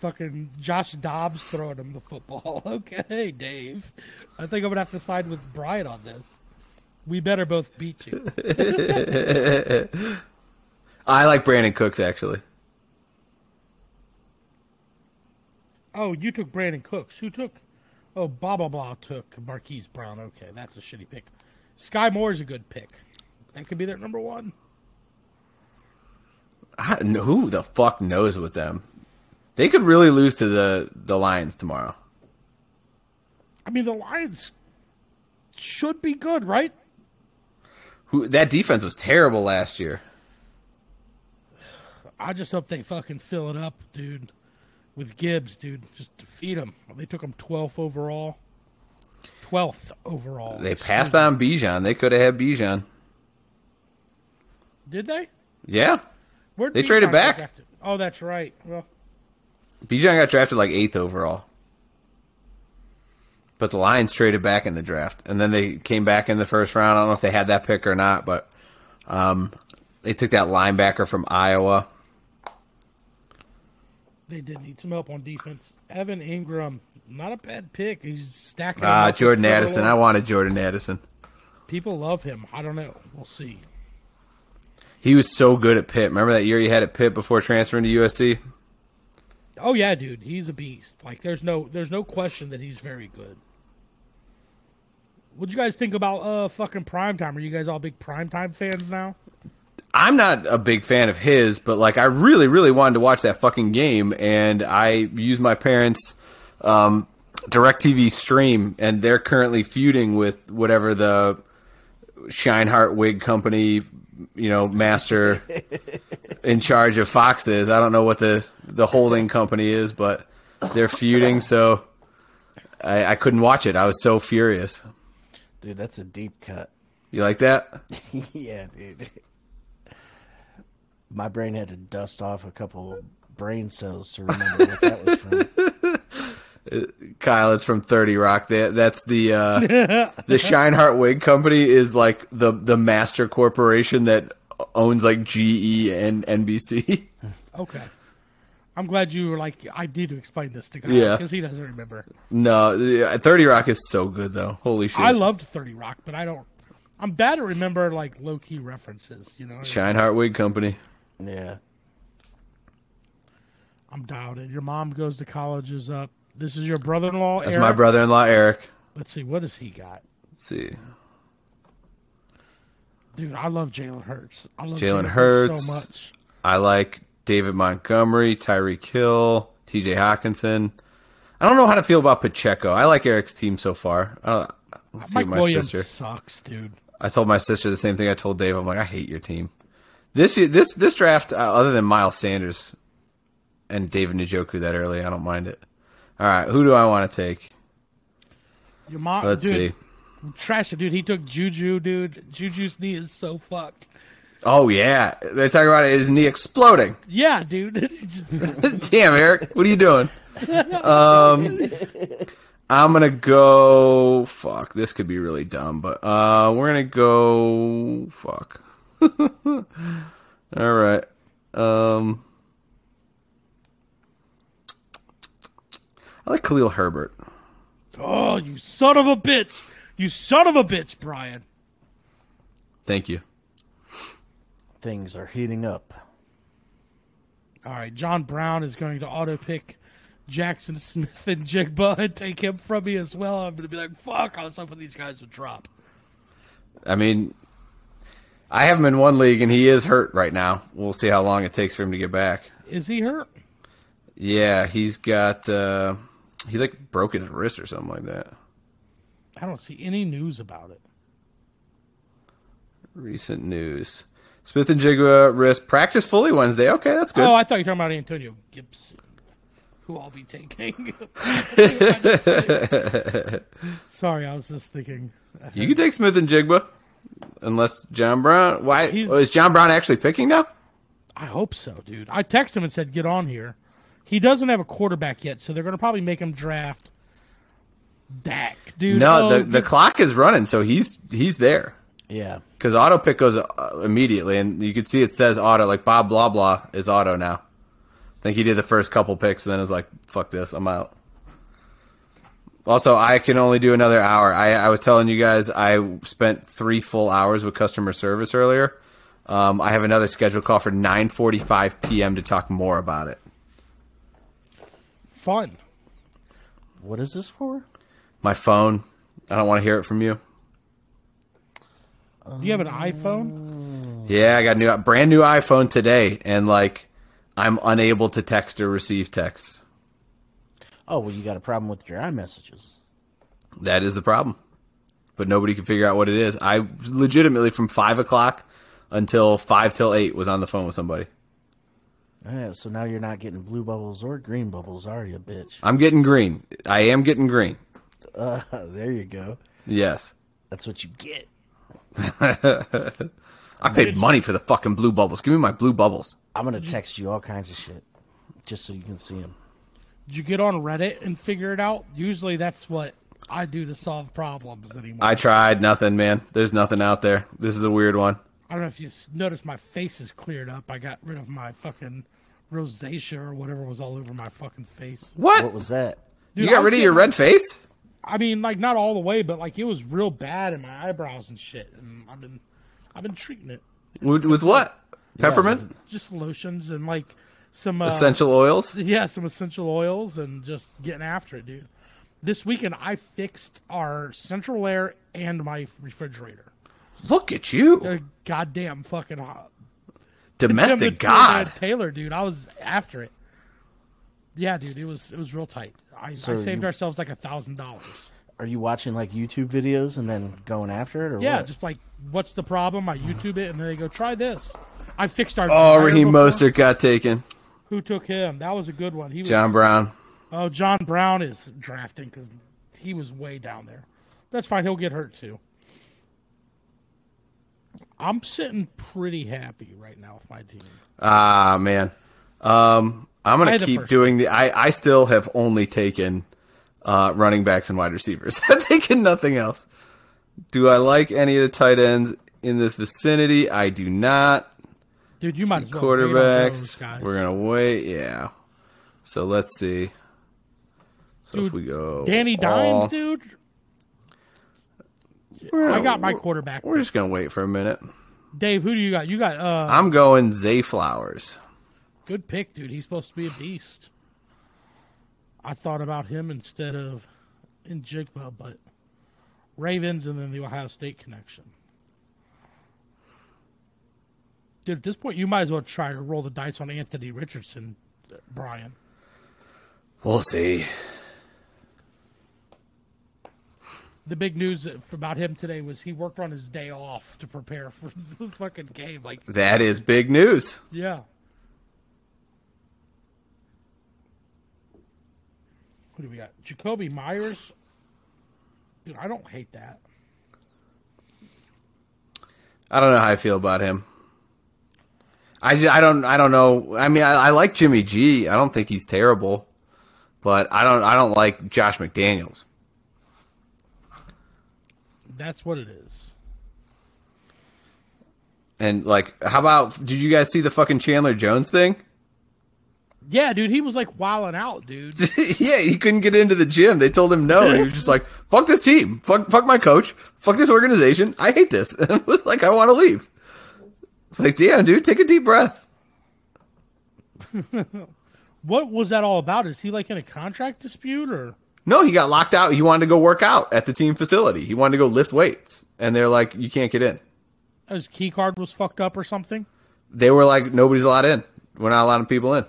fucking Josh Dobbs throwing him the football. Okay, Dave. I think I'm gonna have to side with Brian on this. We better both beat you. I like Brandin Cooks actually. Oh, you took Brandin Cooks. Who took? Oh, blah blah blah took Marquise Brown. Okay, that's a shitty pick. Sky Moore's a good pick. That could be their number one. I, who the fuck knows with them? They could really lose to the the Lions tomorrow. I mean, the Lions should be good, right? Who that defense was terrible last year. I just hope they fucking fill it up, dude. With Gibbs, dude, just defeat them. They took him 12th overall. 12th overall. They passed on Bijan. They could have had Bijan. Did they? Yeah, Where'd They Bijan traded back. Oh, that's right. Well, Bijan got drafted like eighth overall. But the Lions traded back in the draft, and then they came back in the first round. I don't know if they had that pick or not, but um, they took that linebacker from Iowa. they did need some help on defense. Evan Engram, not a bad pick. He's stacking. Ah, with Jordan Addison. I wanted Jordan Addison. People love him. I don't know. We'll see. He was so good at Pitt. Remember that year he had at Pitt before transferring to USC? Oh yeah, dude, he's a beast. Like there's no there's no question that he's very good. What'd you guys think about uh fucking primetime? Are you guys all big primetime fans now? I'm not a big fan of his, but like I really, really wanted to watch that fucking game, and I used my parents' um, Directv stream, and they're currently feuding with whatever the Sheinhardt wig company, you know, master in charge of Fox is. I don't know what the the holding company is, but they're feuding, so I, I couldn't watch it. I was so furious. Dude, that's a deep cut. You like that? yeah, dude. My brain had to dust off a couple brain cells to remember what that was from. Kyle, it's from Thirty Rock. That that's the uh, the Sheinhardt Wig Company is like the the master corporation that owns like GE and NBC. Okay. I'm glad you were like I need to explain this to guy Yeah. because he doesn't remember. no, Thirty Rock is so good though. Holy shit! I loved 30 Rock, but I don't I'm bad to remember like low key references, you know. Sheinhardt Wig Company. Yeah. I'm dialed in. Your mom goes to college is up. This is your brother-in-law. That's Eric? my brother-in-law Eric. Let's see, what does he got? Let's see. Dude, I love Jalen Hurts. I love Jalen Hurts. so much. I like David Montgomery, Tyreek Hill, T.J. Hockenson. I don't know how to feel about Pacheco. I like Eric's team so far. I don't. See Mike my Williams sister. sucks, dude. I told my sister the same thing I told Dave. I'm like, I hate your team. This this this draft, uh, other than Miles Sanders and David Njoku that early, I don't mind it. All right, who do I want to take? Your mom, Let's dude, see. Trash it, dude. He took Juju, dude. Juju's knee is so fucked. Oh yeah, they're talking about his knee exploding. Yeah, dude. Damn, Eric, what are you doing? Um, I'm gonna go. Fuck, this could be really dumb, but uh, we're gonna go. Fuck. All right. Um, I like Khalil Herbert. oh, you son of a bitch! You son of a bitch, Brian. Thank you. Things are heating up. All right, John Brown is going to auto pick Jackson Smith-Njigba and take him from me as well. I'm going to be like, fuck, I was hoping these guys would drop. I mean, I have him in one league, and he is hurt right now. We'll see how long it takes for him to get back. Is he hurt? Yeah, he's got. Uh, he like broke his wrist or something like that. I don't see any news about it. Recent news. Smith-Njigba wrist practice fully Wednesday. Okay, that's good. Oh, I thought you were talking about Antonio Gibson, who I'll be taking. Sorry, I was just thinking. you can take Smith-Njigba, unless John Brown. Why He's- oh, is John Brown actually picking now? I hope so, dude. I texted him and said, get on here. He doesn't have a quarterback yet, so they're going to probably make him draft Dak, dude. No, oh, the the clock is running, so he's he's there Yeah. because auto pick goes uh, immediately, and you can see it says auto. Like Bob blah blah is auto now. I think he did the first couple picks, and then is like, "Fuck this, I'm out." Also, I can only do another hour. I, I was telling you guys I spent three full hours with customer service earlier. Um, I have another scheduled call for 9:45 p.m. to talk more about it. Fun. What is this for? My phone. I don't want to hear it from you. Do you have an iPhone? Yeah, I got a new brand new iPhone today, and like I'm unable to text or receive texts. Oh, well, you got a problem with your iMessages. That is the problem. But nobody can figure out what it is. I legitimately from five o'clock until five till eight was on the phone with somebody. Yeah, so now you're not getting blue bubbles or green bubbles, are you, bitch? I'm getting green. I am getting green. Uh, there you go. Yes. That's what you get. I paid money for the fucking blue bubbles. Give me my blue bubbles. I'm gonna text you all kinds of shit, just so you can see them. Did you get on Reddit and figure it out? Usually that's what I do to solve problems anymore. I tried nothing, man. There's nothing out there. This is a weird one. I don't know if you noticed my face is cleared up. I got rid of my fucking rosacea or whatever was all over my fucking face. What? What was that? Dude, you got rid of your red face? I mean, like not all the way, but like it was real bad in my eyebrows and shit. And I've been, I've been treating it. With, with what? Peppermint? Just lotions and like some uh, Essential oils. yeah, some essential oils and just getting after it, dude. This weekend I fixed our central air and my refrigerator. Look at you, They're goddamn fucking hot. domestic god. Taylor, dude, I was after it. Yeah, dude, it was it was real tight. I, So I saved you- ourselves like a thousand dollars. Are you watching like YouTube videos and then going after it, or Yeah, what? just like what's the problem? I YouTube it and then they go try this. I fixed our. Oh, dryer Raheem before. Mostert got taken. Who took him? That was a good one. He was, John Brown. Oh, John Brown is drafting because he was way down there. That's fine. He'll get hurt too. I'm sitting pretty happy right now with my team. Ah man, um, I'm gonna keep doing the. I I still have only taken uh, running backs and wide receivers. I've taken nothing else. Do I like any of the tight ends in this vicinity? I do not. Dude, you might as well wait those Quarterbacks. We're gonna wait. Yeah. So let's see. So if we go, Danny all- Dimes, dude. we're- I got my quarterback. We're just gonna wait for a minute. Dave, who do you got? You got uh I'm going Zay Flowers. Good pick, dude. He's supposed to be a beast. I thought about him instead of Njigba, but Ravens and then the Ohio State connection. Dude, at this point, you might as well try to roll the dice on Anthony Richardson, Brian. We'll see. The big news about him today was he worked on his day off to prepare for the fucking game. Like, That is big news. yeah. Who do we got? Jakobi Meyers. Dude, I don't hate that. I don't know how I feel about him. I, I don't I don't know. I mean, I, I like Jimmy G. I don't think he's terrible, but I don't I don't like Josh McDaniels. That's what it is. And like, how about did you guys see the fucking Chandler Jones thing? Yeah, dude, he was like wilding out, dude. yeah, he couldn't get into the gym. They told him no. He was just like, "Fuck this team. Fuck fuck my coach. Fuck this organization. I hate this." And it was like, "I want to leave." It's like, damn, dude, take a deep breath. what was that all about? Is he like in a contract dispute or? No, he got locked out. He wanted to go work out at the team facility. He wanted to go lift weights, and they're like, "You can't get in." His key card was fucked up or something? They were like, "Nobody's allowed in. We're not allowing people in."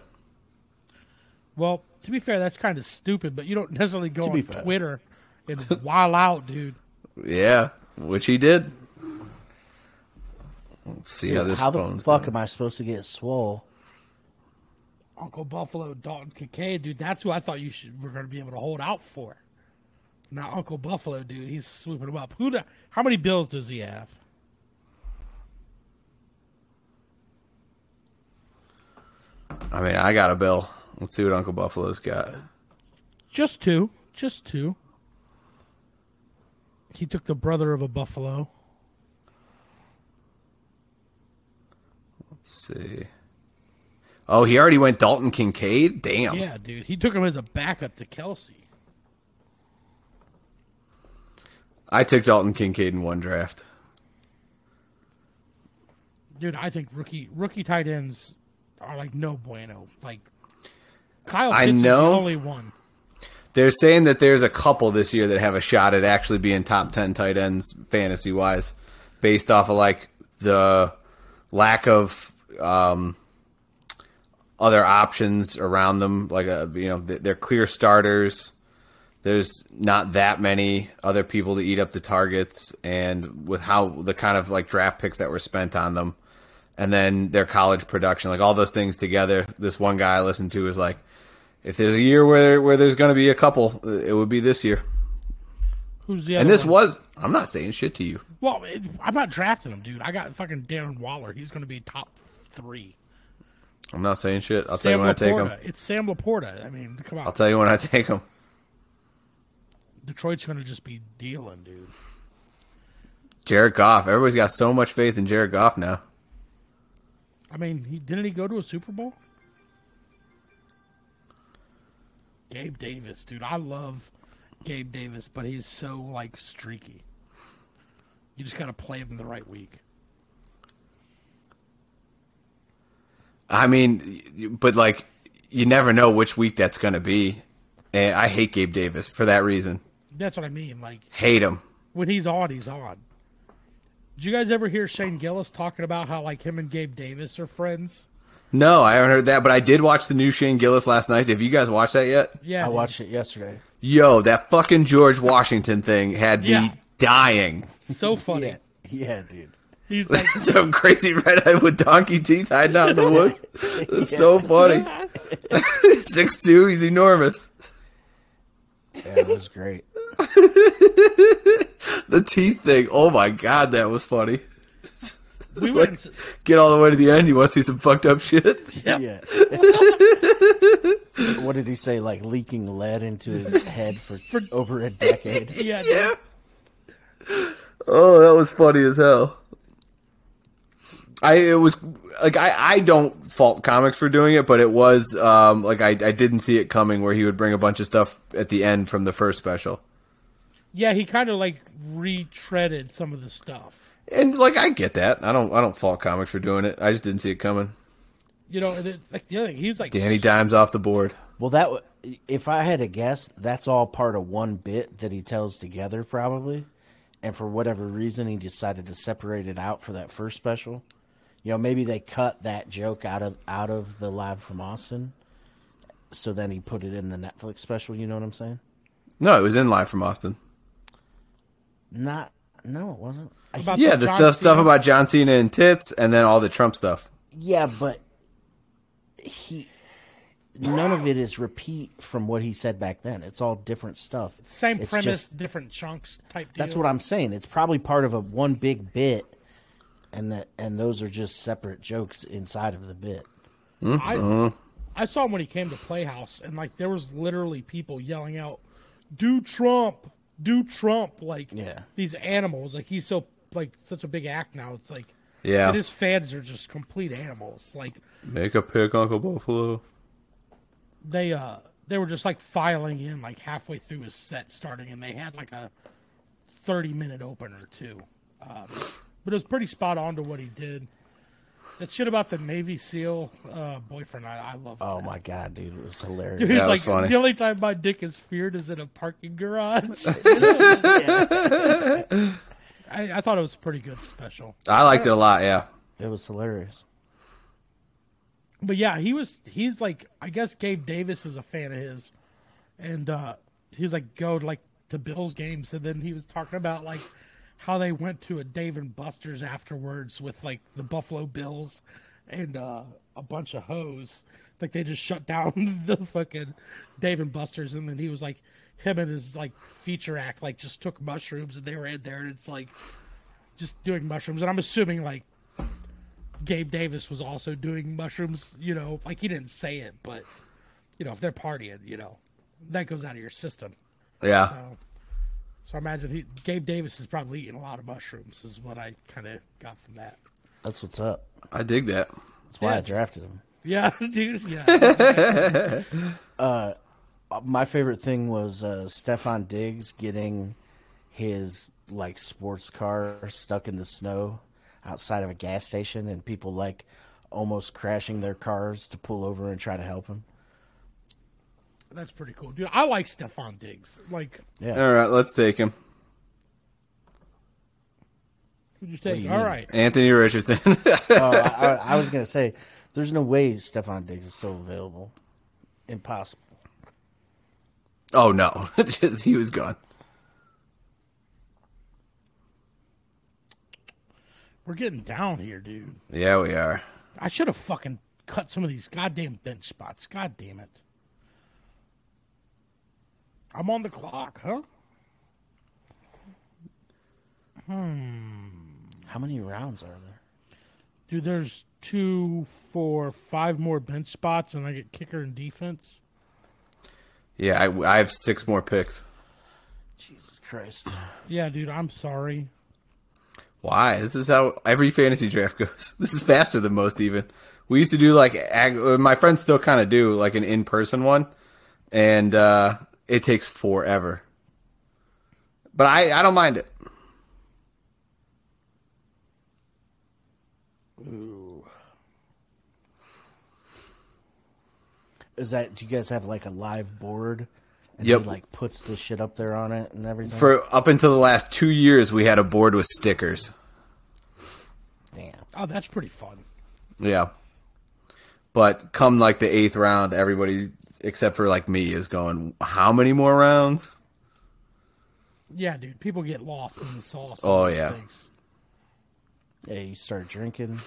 Well, to be fair, that's kind of stupid, but you don't necessarily go on fair. Twitter and wild out, dude. Yeah, which he did. Let's see how this How the fuck doing. am I supposed to get swole? Uncle Buffalo, Dalton Kincaid, dude. That's who I thought you should were going to be able to hold out for. Now Uncle Buffalo, dude. He's swooping him up. Who? The, how many bills does he have? I mean, I got a bill. Let's see what Uncle Buffalo's got. Just two. Just two. He took the brother of a buffalo. Let's see. Oh, he already went Dalton Kincaid. Damn. Yeah, dude. He took him as a backup to Kelce. I took Dalton Kincaid in one draft. Dude, I think rookie rookie tight ends are like no bueno. Like Kyle Pitts I is the know. only one. They're saying that there's a couple this year that have a shot at actually being top 10 tight ends fantasy wise based off of like the lack of um, other options around them like uh you know they're clear starters there's not that many other people to eat up the targets and with how the kind of like draft picks that were spent on them and then their college production like all those things together this one guy i listened to was like if there's a year where where there's going to be a couple it would be this year Who's the other and this one? was i'm not saying shit to you Well, it, I'm not drafting him, dude. I got fucking Darren Waller. He's going to be top three. i'm not saying shit i'll tell you when i take him It's Sam LaPorta. I mean, come on. i'll tell you when i take him Detroit's going to just be dealing, dude. jared goff everybody's got so much faith in jared goff now I mean, he didn't he go to a Super Bowl? Gabe Davis, dude. I love Gabe Davis, but he's so like streaky. You just got to play him the right week. I mean, but like, you never know which week that's going to be. And I hate Gabe Davis for that reason. That's what I mean. Like Hate him. when he's on, he's on. Did you guys ever hear Shane Gillis talking about how like him and Gabe Davis are friends? No, I haven't heard that, but I did watch the new Shane Gillis last night. Have you guys watched that yet? Yeah, I dude. watched it yesterday. Yo, that fucking George Washington thing had me dying. So funny. Yeah, yeah, dude. He's like, Some crazy redhead with donkey teeth hiding out in the woods. It's so funny. Six two, he's enormous. Yeah, it was great. The teeth thing, oh my god, that was funny. We It's went. like, get all the way to the end. You want to see some fucked up shit? Yeah. Yeah. what did he say? Like leaking lead into his head for, for over a decade. Yeah. Yeah. Oh, that was funny as hell. I it was like I I don't fault comics for doing it, but it was um like I I didn't see it coming where he would bring a bunch of stuff at the end from the first special. Yeah, he kind of like retreaded some of the stuff. And like I get that. I don't I don't fault comics for doing it. I just didn't see it coming. You know, and it, like the other thing, he was like, Danny Dimes off the board. Well, that w- if I had to guess, that's all part of one bit that he tells together, probably. And for whatever reason, he decided to separate it out for that first special. You know, maybe they cut that joke out of out of the live from Austin, so then he put it in the Netflix special. You know what I'm saying? No, it was in live from Austin. Not, no, it wasn't. About Yeah, the stuff stuff about John Cena and tits, and then all the Trump stuff. Yeah, but he none of it is repeat from what he said back then. It's all different stuff. same It's premise, just- different chunks type deal. that's what I'm saying. It's probably part of a one big bit, and that and those are just separate jokes inside of the bit. I mm-hmm. I saw him when he came to Playhouse, and like there was literally people yelling out, "Do Trump, do Trump!" Like Yeah. these animals. Like he's so like such a big act now. It's like Yeah. and his fans are just complete animals. Like Make a pick, Uncle Buffalo. they uh they were just like filing in like halfway through his set starting, and they had like a thirty minute opener too. Um, but it was pretty spot on to what he did. That shit about the Navy SEAL uh, boyfriend, I, I love. Oh my god, dude, it was hilarious. Dude, Yeah, he's it was like funny. the only time my dick is feared is in a parking garage. I, I thought it was a pretty good special, I liked it a lot. Yeah. It was hilarious. but yeah, he was. He's like, I guess Gabe Davis is a fan of his, and uh, he was like, go like to Bills games, and then he was talking about like how they went to a Dave and Buster's afterwards with like the Buffalo Bills and uh, a bunch of hoes. Like they just shut down the fucking Dave and Buster's, and then he was like, him and his like feature act like just took mushrooms, and they were in there, and it's like just doing mushrooms, and I'm assuming like Gabe Davis was also doing mushrooms. You know, like he didn't say it, but you know, if they're partying, you know, that goes out of your system. Yeah. So, so I imagine he, Gabe Davis is probably eating a lot of mushrooms. Is what I kind of got from that. That's what's up. I dig that. That's why Yeah. I drafted him. Yeah, dude. Yeah, Uh, my favorite thing was uh, Stefon Diggs getting his like sports car stuck in the snow outside of a gas station, and people like almost crashing their cars to pull over and try to help him. That's pretty cool, dude. I like Stefon Diggs. Like, Yeah, All right, let's take him. who'd you take? do you All mean? right. Anthony Richardson. oh, I, I, I was gonna say, there's no way Stefon Diggs is still available. Impossible. oh no, he was gone. We're getting down here, dude. Yeah, we are. I should have fucking cut some of these goddamn bench spots. God damn it. I'm on the clock, huh? Hmm. How many rounds are there? Dude, there's two, four, five more bench spots, and I get kicker and defense. Yeah, I, I have six more picks. Jesus Christ. Yeah, dude, I'm sorry. Why? This is how every fantasy draft goes. This is faster than most. Even we used to do like ag- uh, my friends still kind of do like an in person one, and uh, it takes forever. But I I don't mind it. Is that do you guys have like a live board? And Yep. He like puts the shit up there on it and everything. For up until the last two years, we had a board with stickers. Damn. Oh, that's pretty fun. Yeah. But come like the eighth round, everybody except for like me is going, how many more rounds? Yeah, dude. People get lost in the sauce. Oh, yeah. things. Yeah, you start drinking.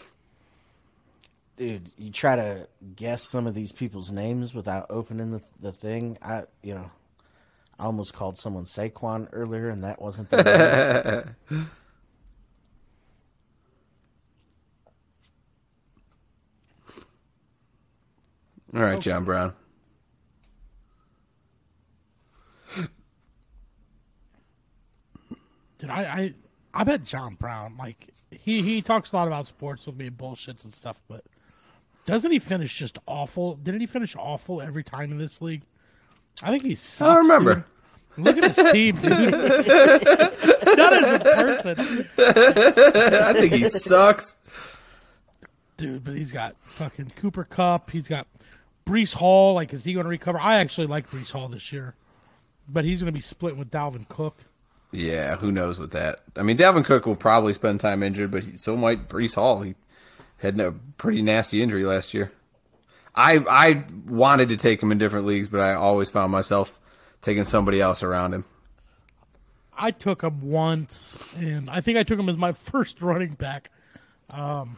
Dude, you try to guess some of these people's names without opening the the thing. I, you know, I almost called someone Saquon earlier, and that wasn't the name. All right, John Brown. Dude, I, I, I bet John Brown, like, he, he talks a lot about sports with me and bullshits and stuff, but doesn't he finish just awful? Didn't he finish awful every time in this league? I think he sucks. I don't remember. dude. Look at his team, dude. Not as a person, I think he sucks. dude, but he's got fucking Cooper Kupp. He's got Breece Hall. Like, is he going to recover? I actually like Breece Hall this year, but he's going to be split with Dalvin Cook. Yeah, who knows with that? I mean, Dalvin Cook will probably spend time injured, but he, so might Breece Hall. He had a pretty nasty injury last year. I I wanted to take him in different leagues, but I always found myself taking somebody else around him. I took him once, and I think I took him as my first running back. Um,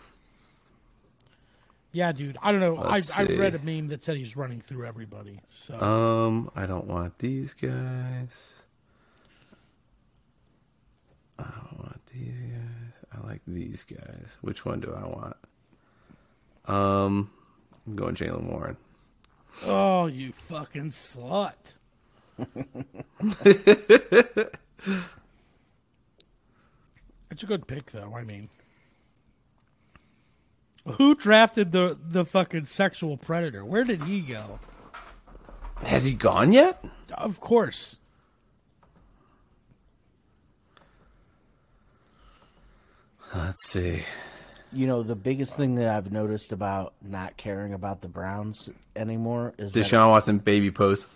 yeah, dude. I don't know. I, Let's I see. read a meme that said he's running through everybody. So Um, I don't want these guys. I don't want these guys. I like these guys. Which one do I want? Um, I'm going Jaylen Warren. oh, you fucking slut. it's a good pick, though. I mean, who drafted the the fucking sexual predator? Where did he go? Has he gone yet? Of course. Let's see. You know, the biggest thing that I've noticed about not caring about the Browns anymore is that Deshaun Watson baby pose.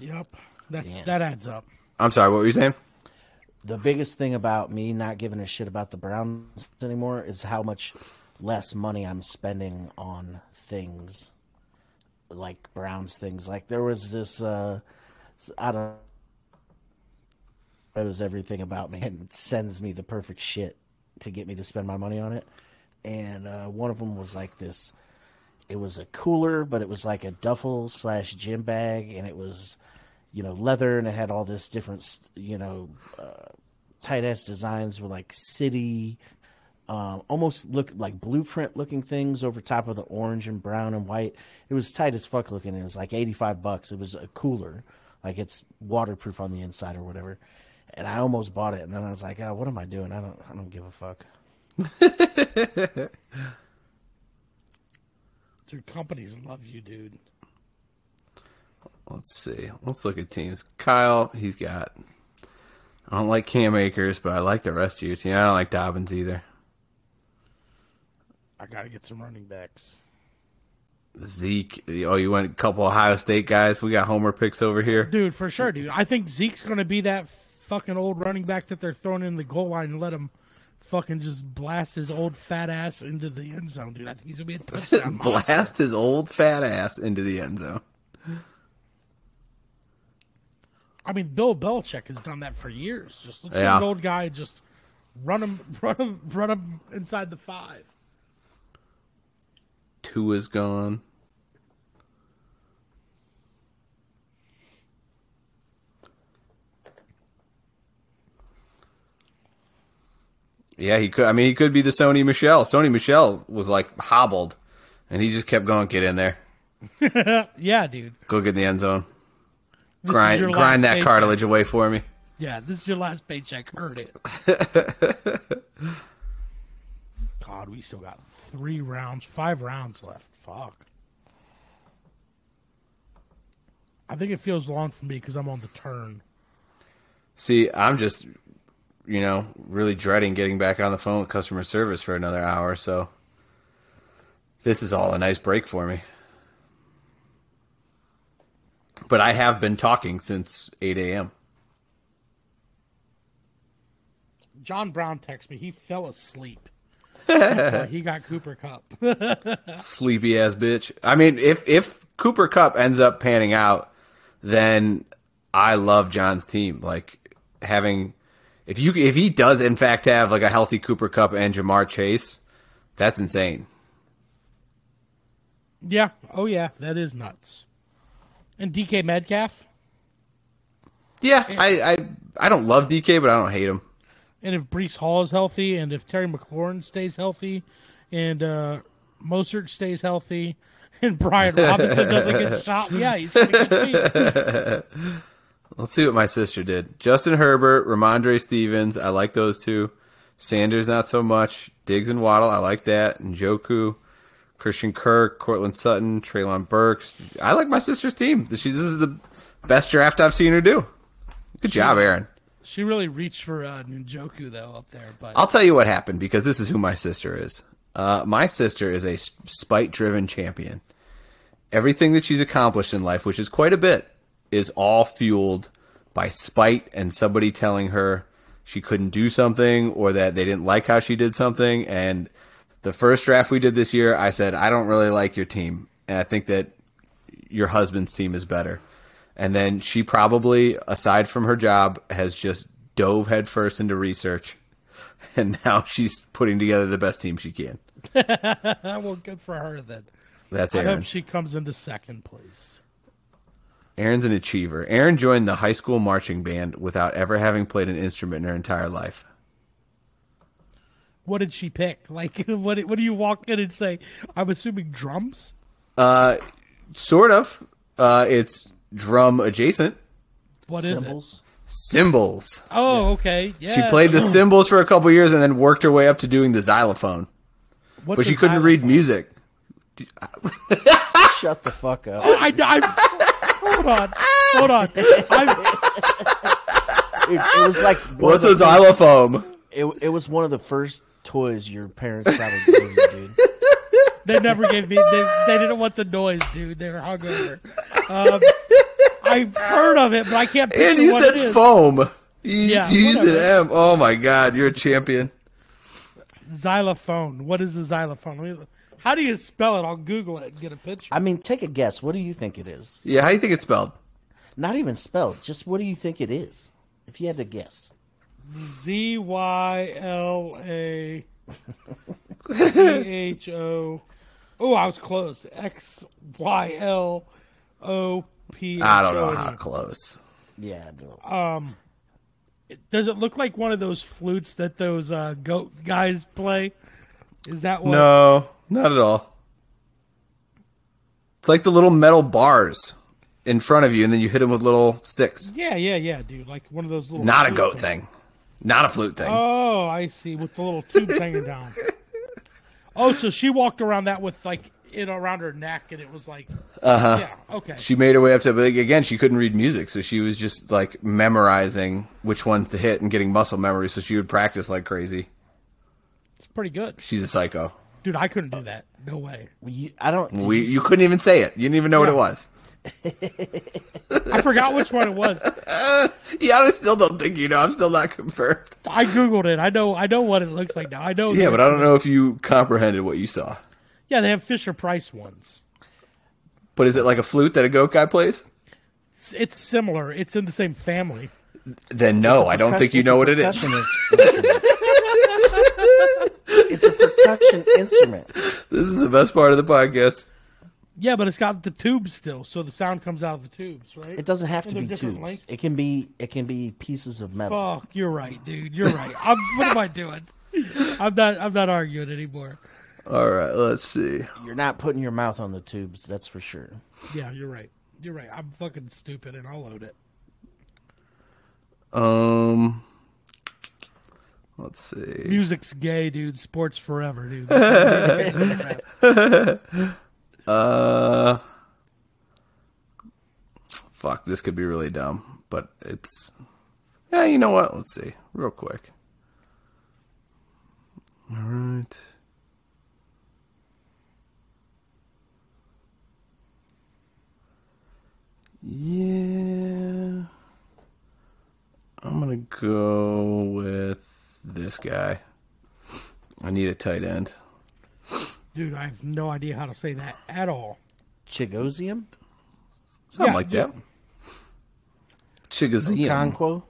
Yep. That's Damn. that adds up. I'm sorry. What were you saying? the biggest thing about me not giving a shit about the Browns anymore is how much less money I'm spending on things like Browns things. Like there was this uh I don't knows everything about me and sends me the perfect shit to get me to spend my money on it. And uh, one of them was like this. It was a cooler, but it was like a duffel slash gym bag, and it was, you know, leather, and it had all this different, you know, uh, tight ass designs with like city, um, almost look like blueprint looking things over top of the orange and brown and white. It was tight as fuck looking. It was like eighty five bucks. It was a cooler, like it's waterproof on the inside or whatever. And I almost bought it, and then I was like, "Oh, what am I doing? I don't, I don't give a fuck." Dude, companies love you, dude. Let's see. Let's look at teams. Kyle, he's got. I don't like Cam Akers, but I like the rest of your team. I don't like Dobbins either. I gotta get some running backs. Zeke. Oh, you went a couple Ohio State guys. We got Homer picks over here. Dude, for sure, dude. I think Zeke's gonna be that fucking old running back that they're throwing in the goal line and let him fucking just blast his old fat ass into the end zone, dude. I think he's gonna be a touchdown. monster. Blast his old fat ass into the end zone. I mean, Bill Belichick has done that for years. Just get Yeah. an old guy just run him, run him, run him inside the five. Two is gone. Yeah, he could. I mean, he could be the Sony Michel. Sony Michel was like hobbled, and he just kept going. Get in there, Yeah, dude. go get in the end zone, This grind grind that paycheck. cartilage away for me. Yeah, this is your last paycheck. Heard it. God, we still got three rounds, five rounds left. Fuck. I think it feels long for me because I'm on the turn. See, I'm just, you know, really dreading getting back on the phone with customer service for another hour. So this is all a nice break for me. But I have been talking since 8 a.m. John Brown texted me. He fell asleep. That's why he got Cooper Kupp. Sleepy ass bitch. I mean, if if Cooper Kupp ends up panning out, then I love John's team. Like having if you if he does in fact have like a healthy Cooper Kupp and Ja'Marr Chase, that's insane. yeah. Oh yeah. That is nuts. And DK Metcalf. Yeah, I I, I don't love DK, but I don't hate him. And if Breece Hall is healthy, and if Terry McLaurin stays healthy, and uh, Mostert stays healthy, and Brian Robinson doesn't get shot, yeah, he's going to. Let's see what my sister did. Justin Herbert, Rhamondre Stevens, I like those two. Sanders, not so much. Diggs and Waddle, I like that. And Joku, Christian Kirk, Courtland Sutton, Treylon Burks. I like my sister's team. She, this is the best draft I've seen her do. Good job, Aaron. She really reached for uh, Njoku though up there, but I'll tell you what happened because this is who my sister is. Uh, my sister is a spite driven champion. Everything that she's accomplished in life, which is quite a bit, is all fueled by spite and somebody telling her she couldn't do something or that they didn't like how she did something. And the first draft we did this year, I said, I don't really like your team. And I think that your husband's team is better. And then she probably, aside from her job, has just dove headfirst into research. And now she's putting together the best team she can. well, good for her then. That's I hope she comes into second place. Aaron's an achiever. Aaron joined the high school marching band without ever having played an instrument in her entire life. What did she pick? Like, what? What do you walk in and say? I'm assuming drums. Uh, sort of. Uh, it's drum adjacent. What is it? Symbols. Cymbals. Oh, okay. Yeah. She played the cymbals for a couple years and then worked her way up to doing the xylophone. What's But she couldn't read music. Shut the fuck up. I, I, hold on, hold on. I'm, It, it was like What's a xylophone? It, it was one of the first toys your parents started giving you, dude. they never gave me. They, they didn't want the noise, dude. They were hungover. Um, I've heard of it, but I can't picture And you what said it is. foam. You, Yeah, you used an. M. Oh my god, you're a champion. Xylophone. What is a xylophone? Let me- How do you spell it? I'll Google it and get a picture. I mean, take a guess. What do you think it is? Yeah, how do you think it's spelled? Not even spelled. Just what do you think it is? If you had to guess. Z Y L A H O. Oh, I was close. X Y L O P. I don't know how close. Yeah. I don't- Does it look like one of those flutes that those uh, goat guys play? Is that what? No, not at all. It's like the little metal bars in front of you, and then you hit them with little sticks. Yeah, yeah, yeah, dude. Like one of those little. Not a goat things. thing. Not a flute thing. Oh, I see. With the little tubes hanging down. Oh, so she walked around that with like it around her neck, and it was like. Uh huh. Yeah. Okay. she made her way up to, but again, she couldn't read music, so she was just like memorizing which ones to hit and getting muscle memory. So she would practice like crazy. It's pretty good, She's a psycho. Dude. I couldn't do that. No way. You, I don't. We, you you couldn't even say it. You didn't even know what it was. I forgot which one it was. Yeah, I still don't think you know. I'm still not confirmed. I googled it. I know. I know what it looks like now. I know. Yeah, but I don't know if you comprehended what you saw. Yeah, they have Fisher Price ones. But is it like a flute that a goat guy plays? It's, it's similar. It's in the same family. Then no, I don't think you know what it is. Percussion instrument. it's a percussion instrument. This is the best part of the podcast. Yeah, but it's got the tubes still, so the sound comes out of the tubes, right? It doesn't have to be tubes. lengths? It can be. It can be pieces of metal. Fuck, you're right, dude. You're right. I'm, what am I doing? I'm not. I'm not arguing anymore. All right, let's see. You're not putting your mouth on the tubes. That's for sure. Yeah, you're right. You're right. I'm fucking stupid, and I'll load it. Um, let's see. Music's gay, dude. Sports forever, dude. Uh, fuck, this could be really dumb, but it's. Yeah, you know what? Let's see, real quick. All right. Yeah. I'm going to go with this guy. I need a tight end. Dude, I have no idea how to say that at all. Chigosium? Something Yeah, like yeah. that. Chigazium. Conquo?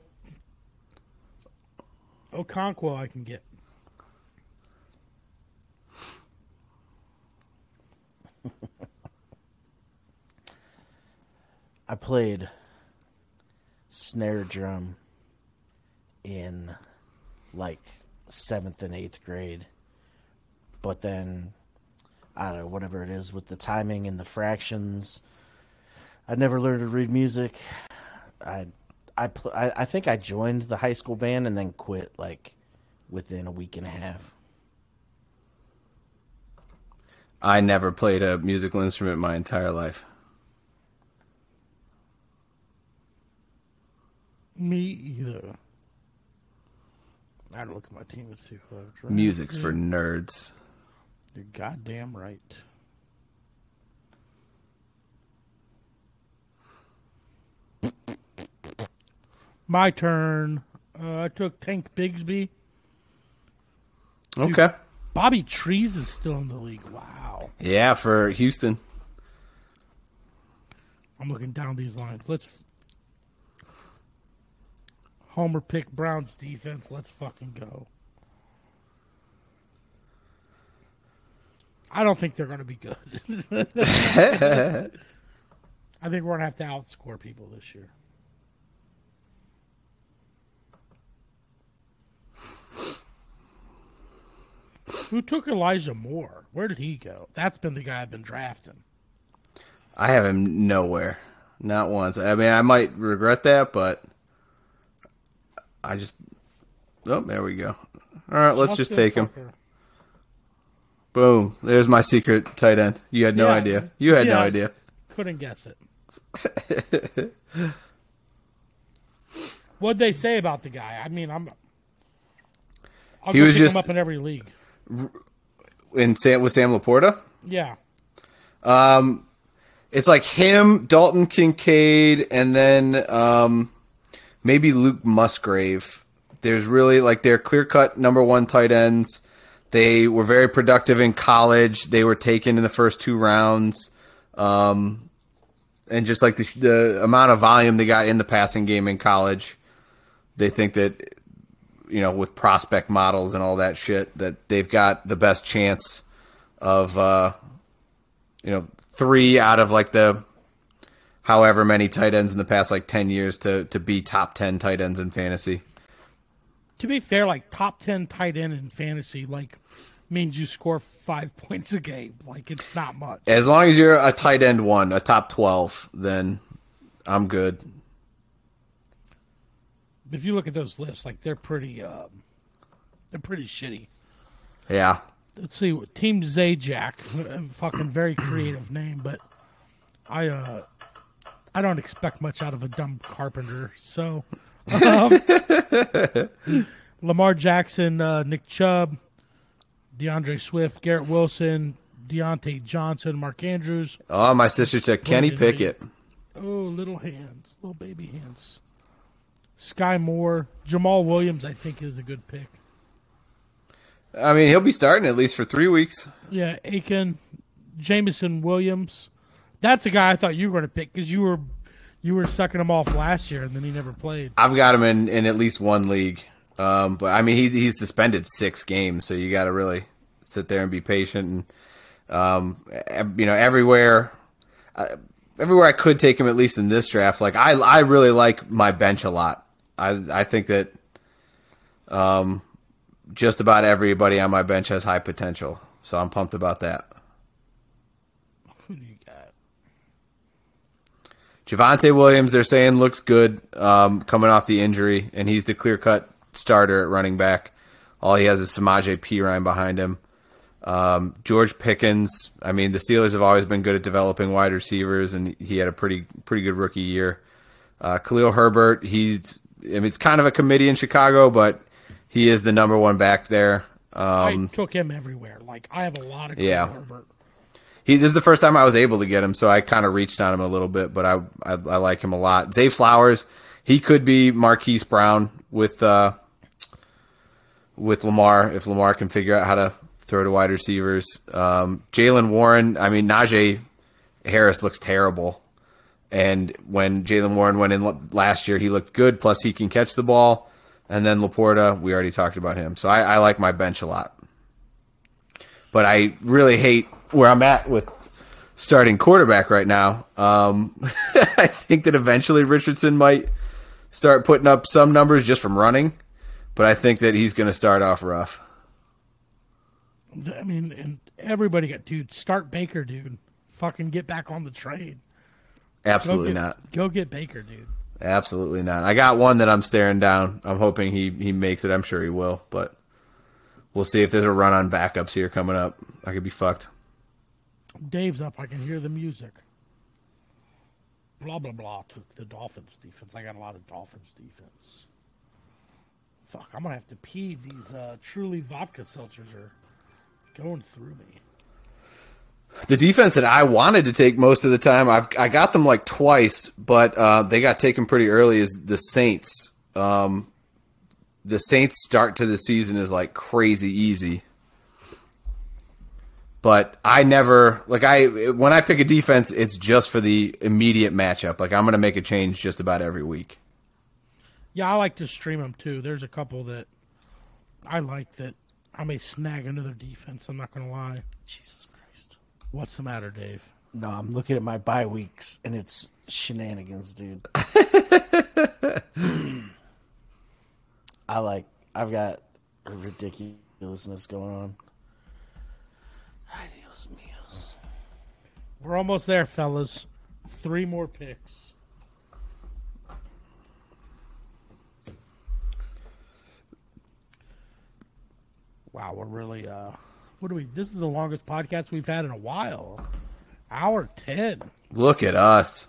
Okonkwo I can get. I played snare drum in like seventh and eighth grade. But then, I don't know, whatever it is with the timing and the fractions. I never learned to read music. I, I, pl- I, I think I joined the high school band and then quit like within a week and a half. I never played a musical instrument my entire life. Me either. I had to look at my team and see who I was drafting. Music's for nerds. You're goddamn right. My turn. Uh, I took Tank Bigsby. Okay. Bobby Trees is still in the league. Wow. Yeah, for Houston. I'm looking down these lines. Let's. Homer pick Browns defense. Let's fucking go. I don't think they're going to be good. I think we're going to have to outscore people this year. Who took Elijah Moore? Where did he go? That's been the guy I've been drafting. I have him nowhere. Not once. I mean, I might regret that, but I just. Oh, there we go. All right, let's just take him. Boom. There's my secret tight end. You had no Yeah. idea. You had no idea. Couldn't guess it. What'd they say about the guy? I mean, I'm. I'll He was pick just- him up in every league. In Sam with Sam LaPorta, Yeah, Um, it's like him, Dalton Kincaid, and then um, maybe Luke Musgrave. There's really like they're clear cut number one tight ends. They were very productive in college. They were taken in the first two rounds. Um, and just like the, the amount of volume they got in the passing game in college, they think that, you know, with prospect models and all that shit, that they've got the best chance of, uh, you know, three out of like the however many tight ends in the past like 10 years to, to be top 10 tight ends in fantasy. to be fair, like top ten tight end in fantasy, like means you score five points a game. Like it's not much. As long as you're a tight end one, a top 12, then I'm good. If you look at those lists, like they're pretty, um, they're pretty shitty. Yeah. let's see team zajac uh, fucking very creative name but i uh i don't expect much out of a dumb carpenter so um, lamar jackson uh, nick chubb d'andre swift garrett wilson Diontae johnson mark andrews Oh, my sister took Kenny Pickett. oh little hands little baby hands sky moore jamaal williams i think is a good pick I mean, he'll be starting at least for three weeks. Yeah, Aiken, Jameson Williams. That's the guy I thought you were going to pick because you were you were sucking him off last year and then he never played. I've got him in, in at least one league. Um, but I mean, he's he's suspended six games, so you got to really sit there and be patient. And um, you know, everywhere, uh, everywhere I could take him at least in this draft. Like I I really like my bench a lot. I I think that um, just about everybody on my bench has high potential. So I'm pumped about that. Who do you got? Javonte Williams, they're saying looks good um, coming off the injury, and he's the clear cut starter at running back. All he has is Samaje Perine behind him. Um, George Pickens, I mean, the Steelers have always been good at developing wide receivers, and he had a pretty pretty good rookie year. Uh, Khalil Herbert, he's I mean, it's kind of a committee in Chicago, but he is the number one back there. Um, I took him everywhere. Like I have a lot of Khalil yeah. Herbert. He this is the first time I was able to get him, so I kind of reached on him a little bit, but I, I I like him a lot. Zay Flowers, he could be Marquise Brown with uh with Lamar if Lamar can figure out how to throw to wide receivers. Um, Jaylen Warren, I mean Najee Harris looks terrible, and when Jaylen Warren went in last year, he looked good. Plus, he can catch the ball. And then LaPorta, we already talked about him, so I, I like my bench a lot. But I really hate where I'm at with starting quarterback right now. Um, I think that eventually Richardson might start putting up some numbers just from running, but I think that he's going to start off rough. I mean, and everybody got dude. Start Baker, dude. Fucking get back on the train. Absolutely go get, not. Go get Baker, dude. Absolutely not. I got one that I'm staring down. I'm hoping he he makes it. I'm sure he will, but we'll see if there's a run on backups here coming up. I could be fucked. Dave's up. I can hear the music. Blah blah blah. Took the Dolphins defense. I got a lot of Dolphins defense. Fuck, I'm gonna have to pee. These uh, truly vodka seltzers are going through me. The defense that I wanted to take most of the time, I've I got them like twice, but uh, they got taken pretty early. Is the Saints? Um, the Saints start to the season is like crazy easy, but I never like I when I pick a defense, it's just for the immediate matchup. Like I'm going to make a change just about every week. Yeah, I like to stream them too. There's a couple that I like that I may snag another defense. I'm not going to lie. Jesus Christ. What's the matter, Dave? No, I'm looking at my bye weeks and it's shenanigans, dude. I like I've got ridiculousness going on. We're almost there, fellas. Three more picks. Wow, we're really uh what do we this is the longest podcast we've had in a while. Hour ten. Look at us.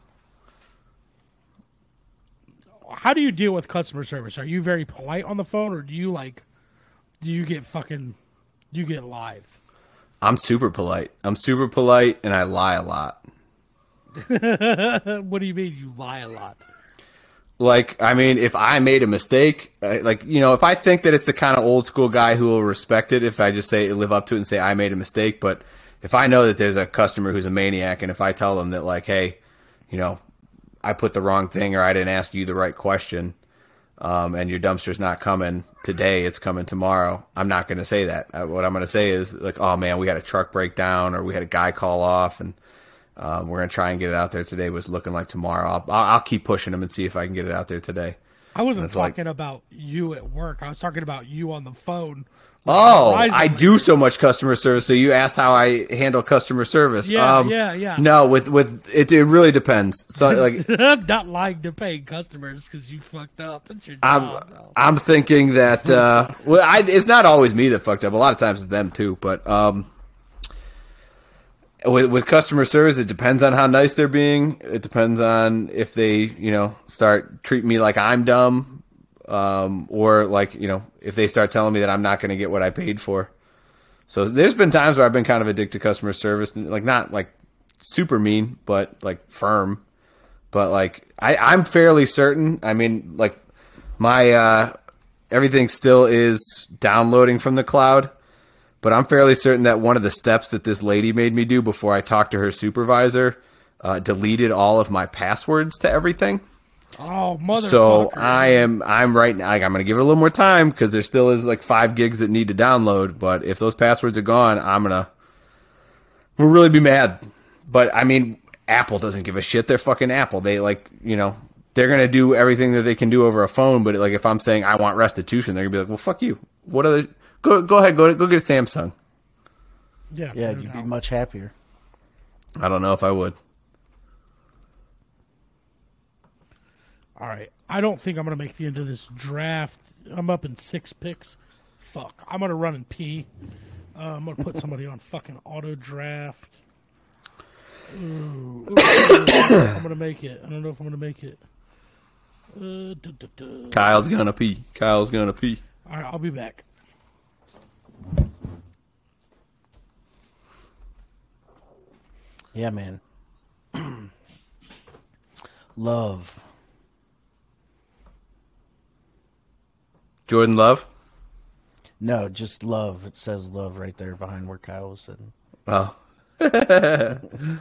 How do you deal with customer service? Are you very polite on the phone or do you like do you get fucking do you get live? I'm super polite. I'm super polite and I lie a lot. what do you mean you lie a lot? Like, I mean, if I made a mistake, like, you know, if I think that it's the kind of old school guy who will respect it, if I just say, live up to it and say, I made a mistake. But if I know that there's a customer who's a maniac and if I tell them that, like, hey, you know, I put the wrong thing or I didn't ask you the right question, um, and your dumpster's not coming today, it's coming tomorrow, I'm not going to say that. Uh, what I'm going to say is, like, oh man, we had a truck breakdown or we had a guy call off and um, we're going to try and get it out there today. Was looking like tomorrow. I'll, I'll, keep pushing them and see if I can get it out there today. I wasn't It's like- talking about you at work. I was talking about you on the phone. Oh, I do so much customer service. So you asked how I handle customer service. Yeah, um, yeah, yeah. No, with with it, it really depends. So like I'm not lying to paying customers because you fucked up. It's your I'm job. though. I'm thinking that uh, well, I, it's not always me that fucked up. A lot of times it's them too. But um, with with customer service, it depends on how nice they're being. It depends on if they you know start treating me like I'm dumb, um, or like you know if they start telling me that I'm not going to get what I paid for. So there's been times where I've been kind of addicted to customer service, like not like super mean, but like firm. But like I, I'm fairly certain. I mean, like my uh, everything still is downloading from the cloud, but I'm fairly certain that one of the steps that this lady made me do before I talked to her supervisor uh, deleted all of my passwords to everything. Oh, mother. So I am I'm right now. Like, I'm going to give it a little more time because there still is like five gigs that need to download. But if those passwords are gone, I'm gonna we'll really be mad. But I mean, Apple doesn't give a shit. They're fucking Apple. They like you know they're gonna do everything that they can do over a phone. But like if I'm saying I want restitution, they're gonna be like, well, fuck you. What are the go go ahead go go get Samsung. Yeah, Yeah, you'd be much happier. I don't know if I would. All right. I don't think I'm going to make the end of this draft. I'm up in six picks. Fuck. I'm going to run and pee. Uh, I'm going to put somebody on fucking auto draft. Ooh, ooh, I don't know if I'm going to make it. I don't know if I'm going to make it. Uh, duh, duh, duh. Kyle's gonna pee. Kyle's gonna pee. All right, I'll be back. Yeah, man. Love. Jordan Love. No, just love. It says love right there behind where Kyle was sitting. Oh,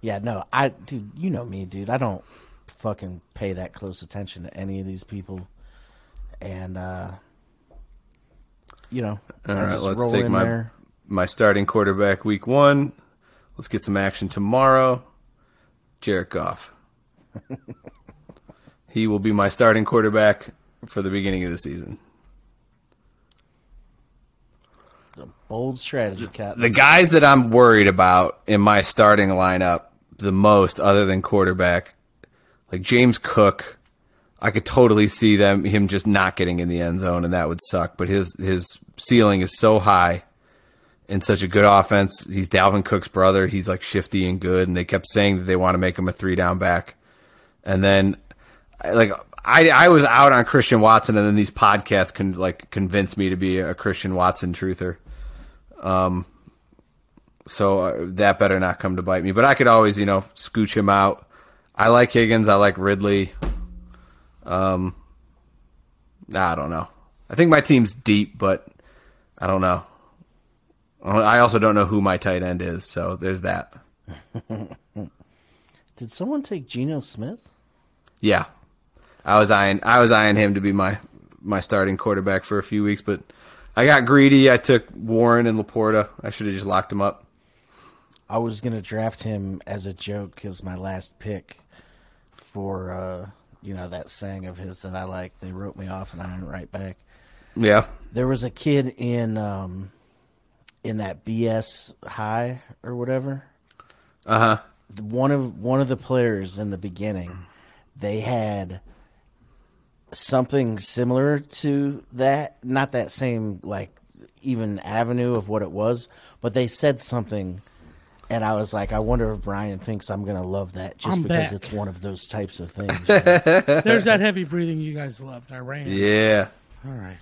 Yeah, no, I, dude, you know me, dude. I don't fucking pay that close attention to any of these people, and uh you know, All right, let's take my there. my starting quarterback week one. Let's get some action tomorrow. Jared Goff. he will be my starting quarterback for the beginning of the season. A bold strategy, cat. The guys that I'm worried about in my starting lineup the most, other than quarterback, like James Cook, I could totally see them him just not getting in the end zone, and that would suck. But his his ceiling is so high in such a good offense. He's Dalvin Cook's brother. He's like shifty and good, and they kept saying that they want to make him a three down back. And then, like I I was out on Christian Watson, and then these podcasts can like convince me to be a Christian Watson truther. Um, so uh, that better not come to bite me. But I could always, you know, scooch him out. I like Higgins. I like Ridley. Um, I don't know. I think my team's deep, but I don't know. I also don't know who my tight end is, so there's that. Did someone take Geno Smith? Yeah, I was eyeing I was eyeing him to be my my starting quarterback for a few weeks, but I got greedy. I took Warren and LaPorta. I should have just locked him up. I was gonna draft him as a joke because my last pick for uh, you know that saying of his that I like. They wrote me off and I didn't write back. Yeah, There was a kid in um, in that BS high or whatever. uh huh. One of one of the players in the beginning, they had something similar to that. Not that same like even avenue of what it was, but they said something. And I was like, I wonder if Brian thinks I'm gonna love that just I'm because back. it's one of those types of things. There's that heavy breathing you guys loved. I ran. Yeah. All right.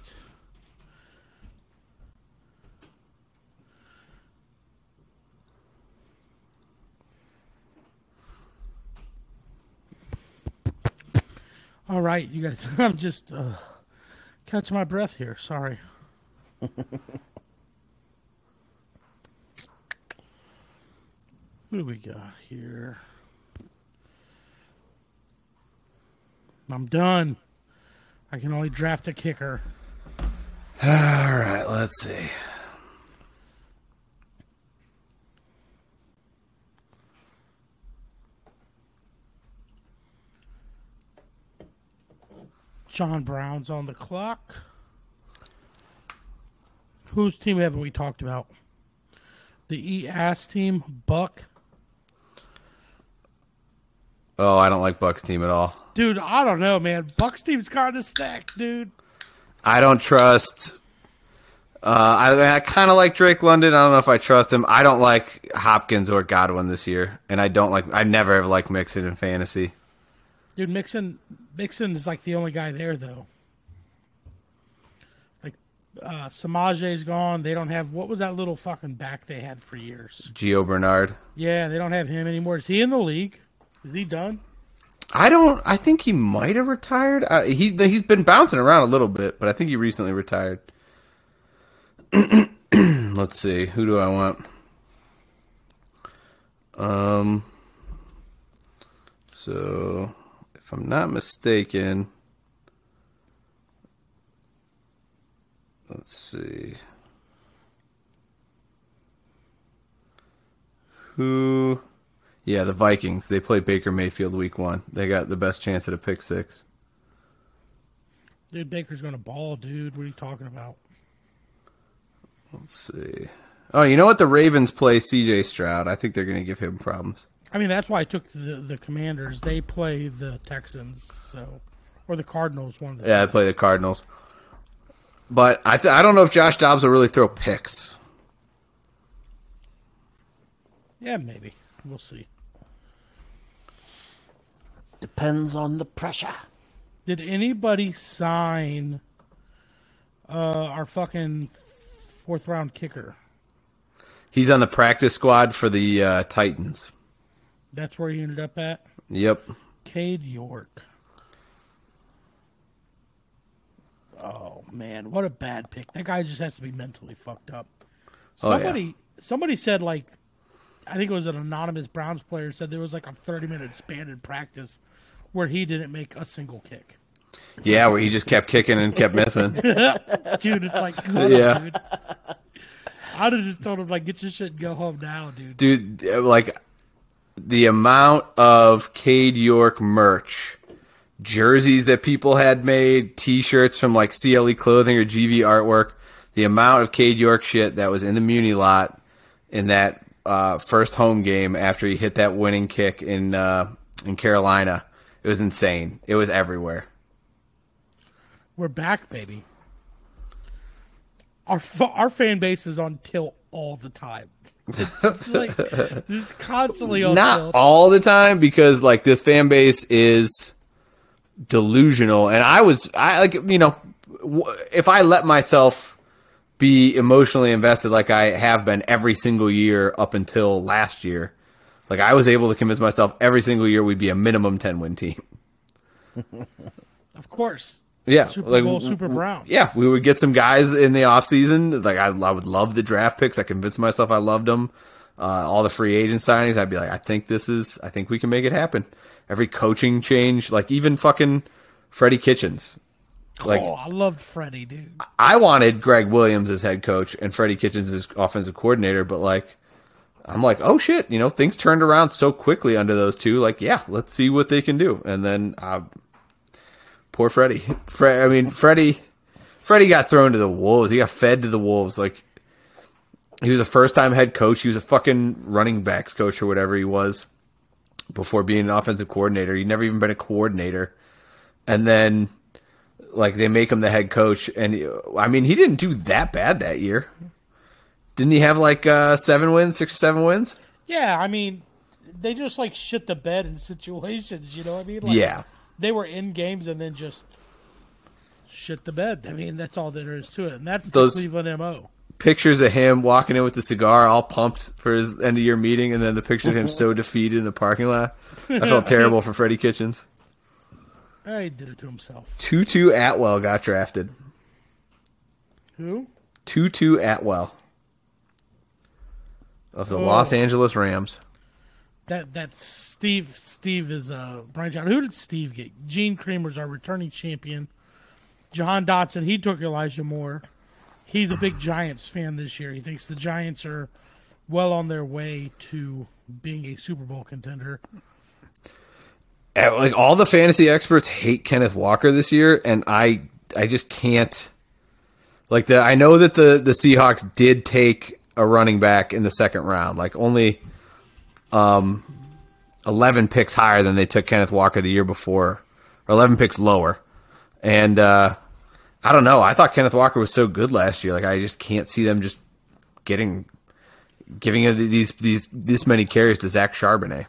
All right, you guys. I'm just uh, catching my breath here. Sorry. Who do we got here? I'm done. I can only draft a kicker. All right. Let's see. John Brown's on the clock. Whose team haven't we talked about? The EAS team, Buck. Oh, I don't like Buck's team at all. Dude, I don't know, man. Buck's team's kind of stacked, dude. I don't trust. Uh, I, I kind of like Drake London. I don't know if I trust him. I don't like Hopkins or Godwin this year, and I don't like. I never have liked Mixon in fantasy. Dude, Mixon, Mixon is like the only guy there, though. Like, uh, Samaje's gone. They don't have what was that little fucking back they had for years? Gio Bernard. Yeah, they don't have him anymore. Is he in the league? Is he done? I don't. I think he might have retired. Uh, he he's been bouncing around a little bit, but I think he recently retired. Let's see. Who do I want? Um. So, if I'm not mistaken, let's see. Who? Yeah, the Vikings. They play Baker Mayfield week one. They got the best chance at a pick six. Dude, Baker's going to ball, dude. What are you talking about? Let's see. Oh, you know what? The Ravens play C.J. Stroud. I think they're going to give him problems. I mean, that's why I took the the Commanders. They play the Texans, so or the Cardinals. One of the Yeah, I play the Cardinals. But I th- I don't know if Josh Dobbs will really throw picks. yeah, maybe we'll see. Depends on the pressure. Did anybody sign uh, our fucking fourth round kicker? He's on the practice squad for the uh, Titans. That's where he ended up at. Yep. Cade York. Oh man, what a bad pick. That guy just has to be mentally fucked up. Oh, yeah. Somebody somebody said like I think it was an anonymous Browns player said there was like a 30 minute span in practice where he didn't make a single kick. Yeah, where he just kept kicking and kept missing. Dude, it's like Yeah. him, dude. I'd have just told him like get your shit and go home now, dude. Dude, like the amount of Cade York merch, jerseys that people had made, T-shirts from like CLE Clothing or GV Artwork, the amount of Cade York shit that was in the Muni lot in that uh, first home game after he hit that winning kick in uh, in Carolina, it was insane. It was everywhere. We're back, baby. Our fa- our fan base is on tilt all the time. It's like just constantly on not tilt. all the time because like this fan base is delusional and i was i like you know if i let myself be emotionally invested like i have been every single year up until last year like i was able to convince myself every single year we'd be a minimum 10 win team Of course. Yeah Super like, Bowl, Super Browns. yeah we would get some guys in the offseason. Like I, I would love the draft picks. I convinced myself i loved them uh, all the free agent signings. I'd be like i think this is i think we can make it happen. Every coaching change like even fucking freddie kitchens. Like oh, I loved Freddie, dude. i wanted gregg williams as head coach and freddie kitchens as offensive coordinator but like i'm like oh shit you know things turned around so quickly under those two. Like yeah let's see what they can do. And then uh, poor freddie Fre- i mean freddie freddie got thrown to the wolves. He got fed to the wolves. Like he was a first time head coach. He was a fucking running backs coach or whatever he was before being an offensive coordinator. He'd never even been a coordinator. And then like they make him the head coach. And i mean he didn't do that bad that year. Didn't he have like uh seven wins six or seven wins? Yeah, I mean, they just like shit the bed in situations. You know what I mean? Like, yeah They were in games and then just shit the bed. I mean, that's all there is to it, and that's Those- the Cleveland mo. pictures of him walking in with the cigar all pumped for his end of year meeting and then the picture of him so defeated in the parking lot i felt terrible for freddie kitchens Oh, he did it to himself. tutu atwell got drafted Who? tutu atwell of the los oh. angeles rams That that's Steve. Steve is uh Brian John. Who did Steve get? Gene Kramer's our returning champion. Jahan Dotson. He took Elijah Moore. He's a big Giants fan this year. He thinks the Giants are well on their way to being a Super Bowl contender. Uh, like all the fantasy experts hate Kenneth Walker this year, and I I just can't. Like the I know that the the Seahawks did take a running back in the second round, like only um eleven picks higher than they took Kenneth Walker the year before, or eleven picks lower, and uh I don't know. I thought Kenneth Walker was so good last year. Like I just can't see them just getting giving these these this many carries to Zach Charbonnet.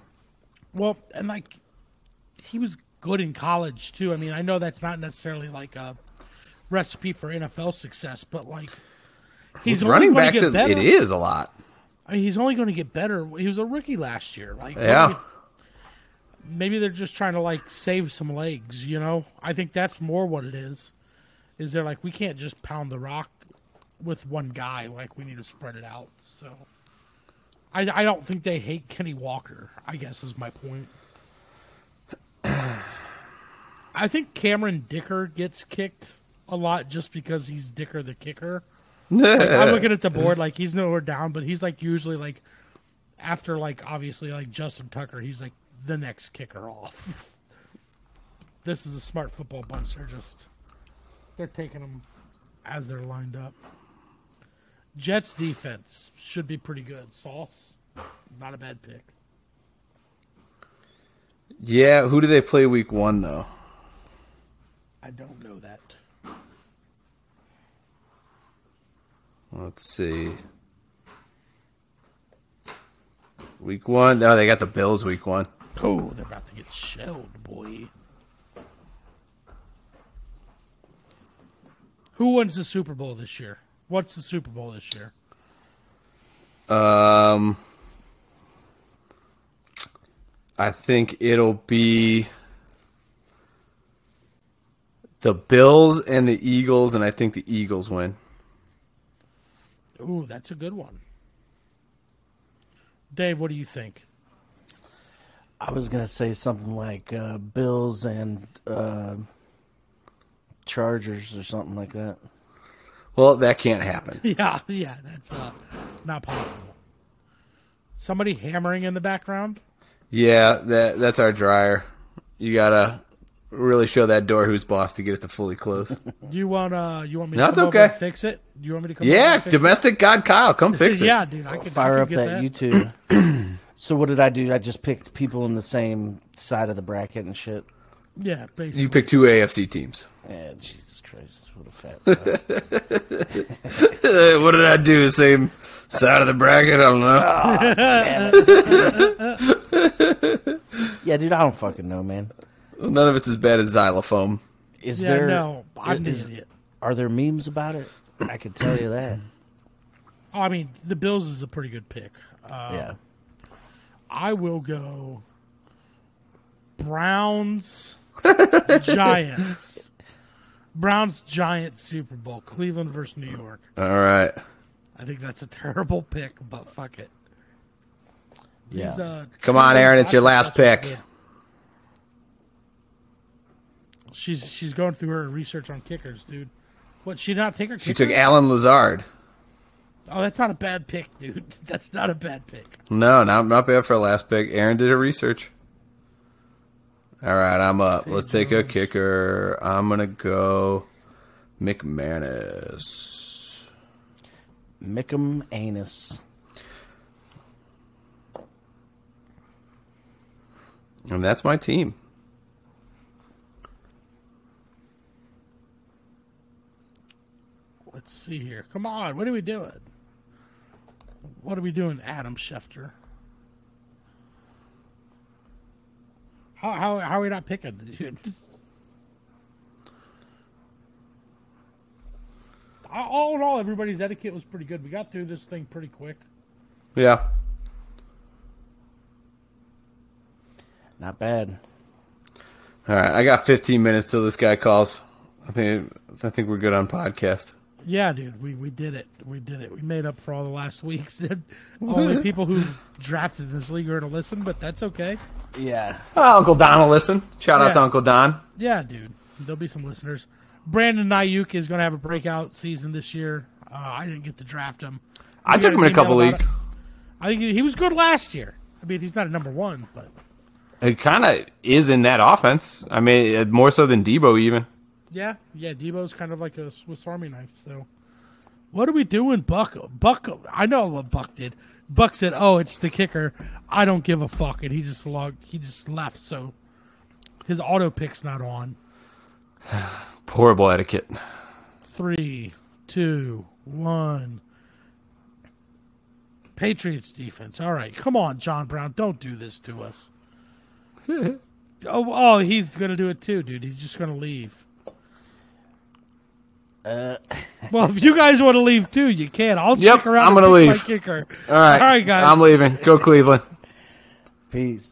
Well, and like he was good in college too. I mean, I know that's not necessarily like a recipe for NFL success, but like he's running backs, get it, better. it is a lot. I mean, he's only going to get better. He was a rookie last year. Like, Yeah. maybe, maybe they're just trying to like save some legs. You know, I think that's more what it is. Is they're like we can't just pound the rock with one guy. Like we need to spread it out. So, I I don't think they hate Kenny Walker. I guess is my point. I think Cameron Dicker gets kicked a lot just because he's Dicker the kicker. Like, I'm looking at the board like he's nowhere down, but he's like usually like after like obviously like Justin Tucker, he's like the next kicker off. this is a smart football bunch. They're just they're taking them as they're lined up. Jets defense should be pretty good. Sauce, not a bad pick. Yeah, who do they play week one though? I don't know that. Let's see. Week one. No, they got the Bills week one. Oh, they're about to get shelled, boy. Who wins the Super Bowl this year? What's the Super Bowl this year? Um, I think it'll be the Bills and the Eagles, and I think the Eagles win. Ooh, that's a good one. Dave, what do you think? I was gonna say something like uh, Bills and uh, Chargers or something like that. Well, that can't happen. Yeah, yeah, that's uh, not possible. Somebody hammering in the background. Yeah, that that's our dryer. You gotta really show that door who's boss to get it to fully close. You want uh, you want me to No, come okay. and fix it? You want me to come? yeah, and fix domestic god Kyle, come fix it. Yeah, dude, I could Fire I up could that, get YouTube. so what did I do? I just picked people in the same side of the bracket and shit. Yeah, basically. You pick two AFC teams. Yeah, Jesus Christ, what a fat. What did I do? Same side of the bracket? I don't know. yeah, dude, I don't fucking know, man. None of it's as bad as xylophone. Is yeah, there? no, I'm is- an idiot. Are there memes about it? I can tell you that. Oh, I mean, the Bills is a pretty good pick. Uh, yeah. I will go Browns Giants. Browns Giants Super Bowl. Cleveland versus New York. All right. I think that's a terrible pick, but fuck it. Yeah. These, uh, Come on, Aaron, it's your last pick. Yeah. She's she's going through her research on kickers, dude. What she did not take her? Kicker? She took Allen Lazard. Oh, that's not a bad pick, dude. That's not a bad pick. No, not not bad for a last pick. Aaron did her research. All right, I'm up. Let's take a kicker. I'm gonna go McManus. Mickum anus. And that's my team. Let's see here. Come on, what are we doing? What are we doing, Adam Schefter? How how how are we not picking. All in all, everybody's etiquette was pretty good. We got through this thing pretty quick. Yeah. Not bad. All right, I got 15 minutes till this guy calls. I think I think we're good on podcast. Yeah, dude, we, we did it. We did it. We made up for all the last weeks. Only people who drafted this league are going to listen, but that's okay. Yeah. Uncle Don will listen. Shout out to Uncle Don. Yeah, dude. There'll be some listeners. Brandon Aiyuk is going to have a breakout season this year. Uh, I didn't get to draft him. I took him in a couple leagues. I think he, he was good last year. I mean, he's not a number one, but It kind of is in that offense. I mean, uh, more so than Deebo even. Yeah, yeah. Deebo's kind of like a Swiss Army knife. So, what are we doing, Buck? Buck, I know what Buck did. Buck said, "Oh, it's the kicker. I don't give a fuck," and he just logged. He just left. So, his auto pick's not on. Horrible etiquette. Three, two, one. Patriots defense. All right, come on, John Brown. Don't do this to us. oh, oh, he's gonna do it too, dude. He's just gonna leave. Uh, Well, if you guys want to leave too, you can. I'll Yep, stick around. I'm gonna pick my leave. kicker. All right, All right, guys. I'm leaving. Go Cleveland. peace.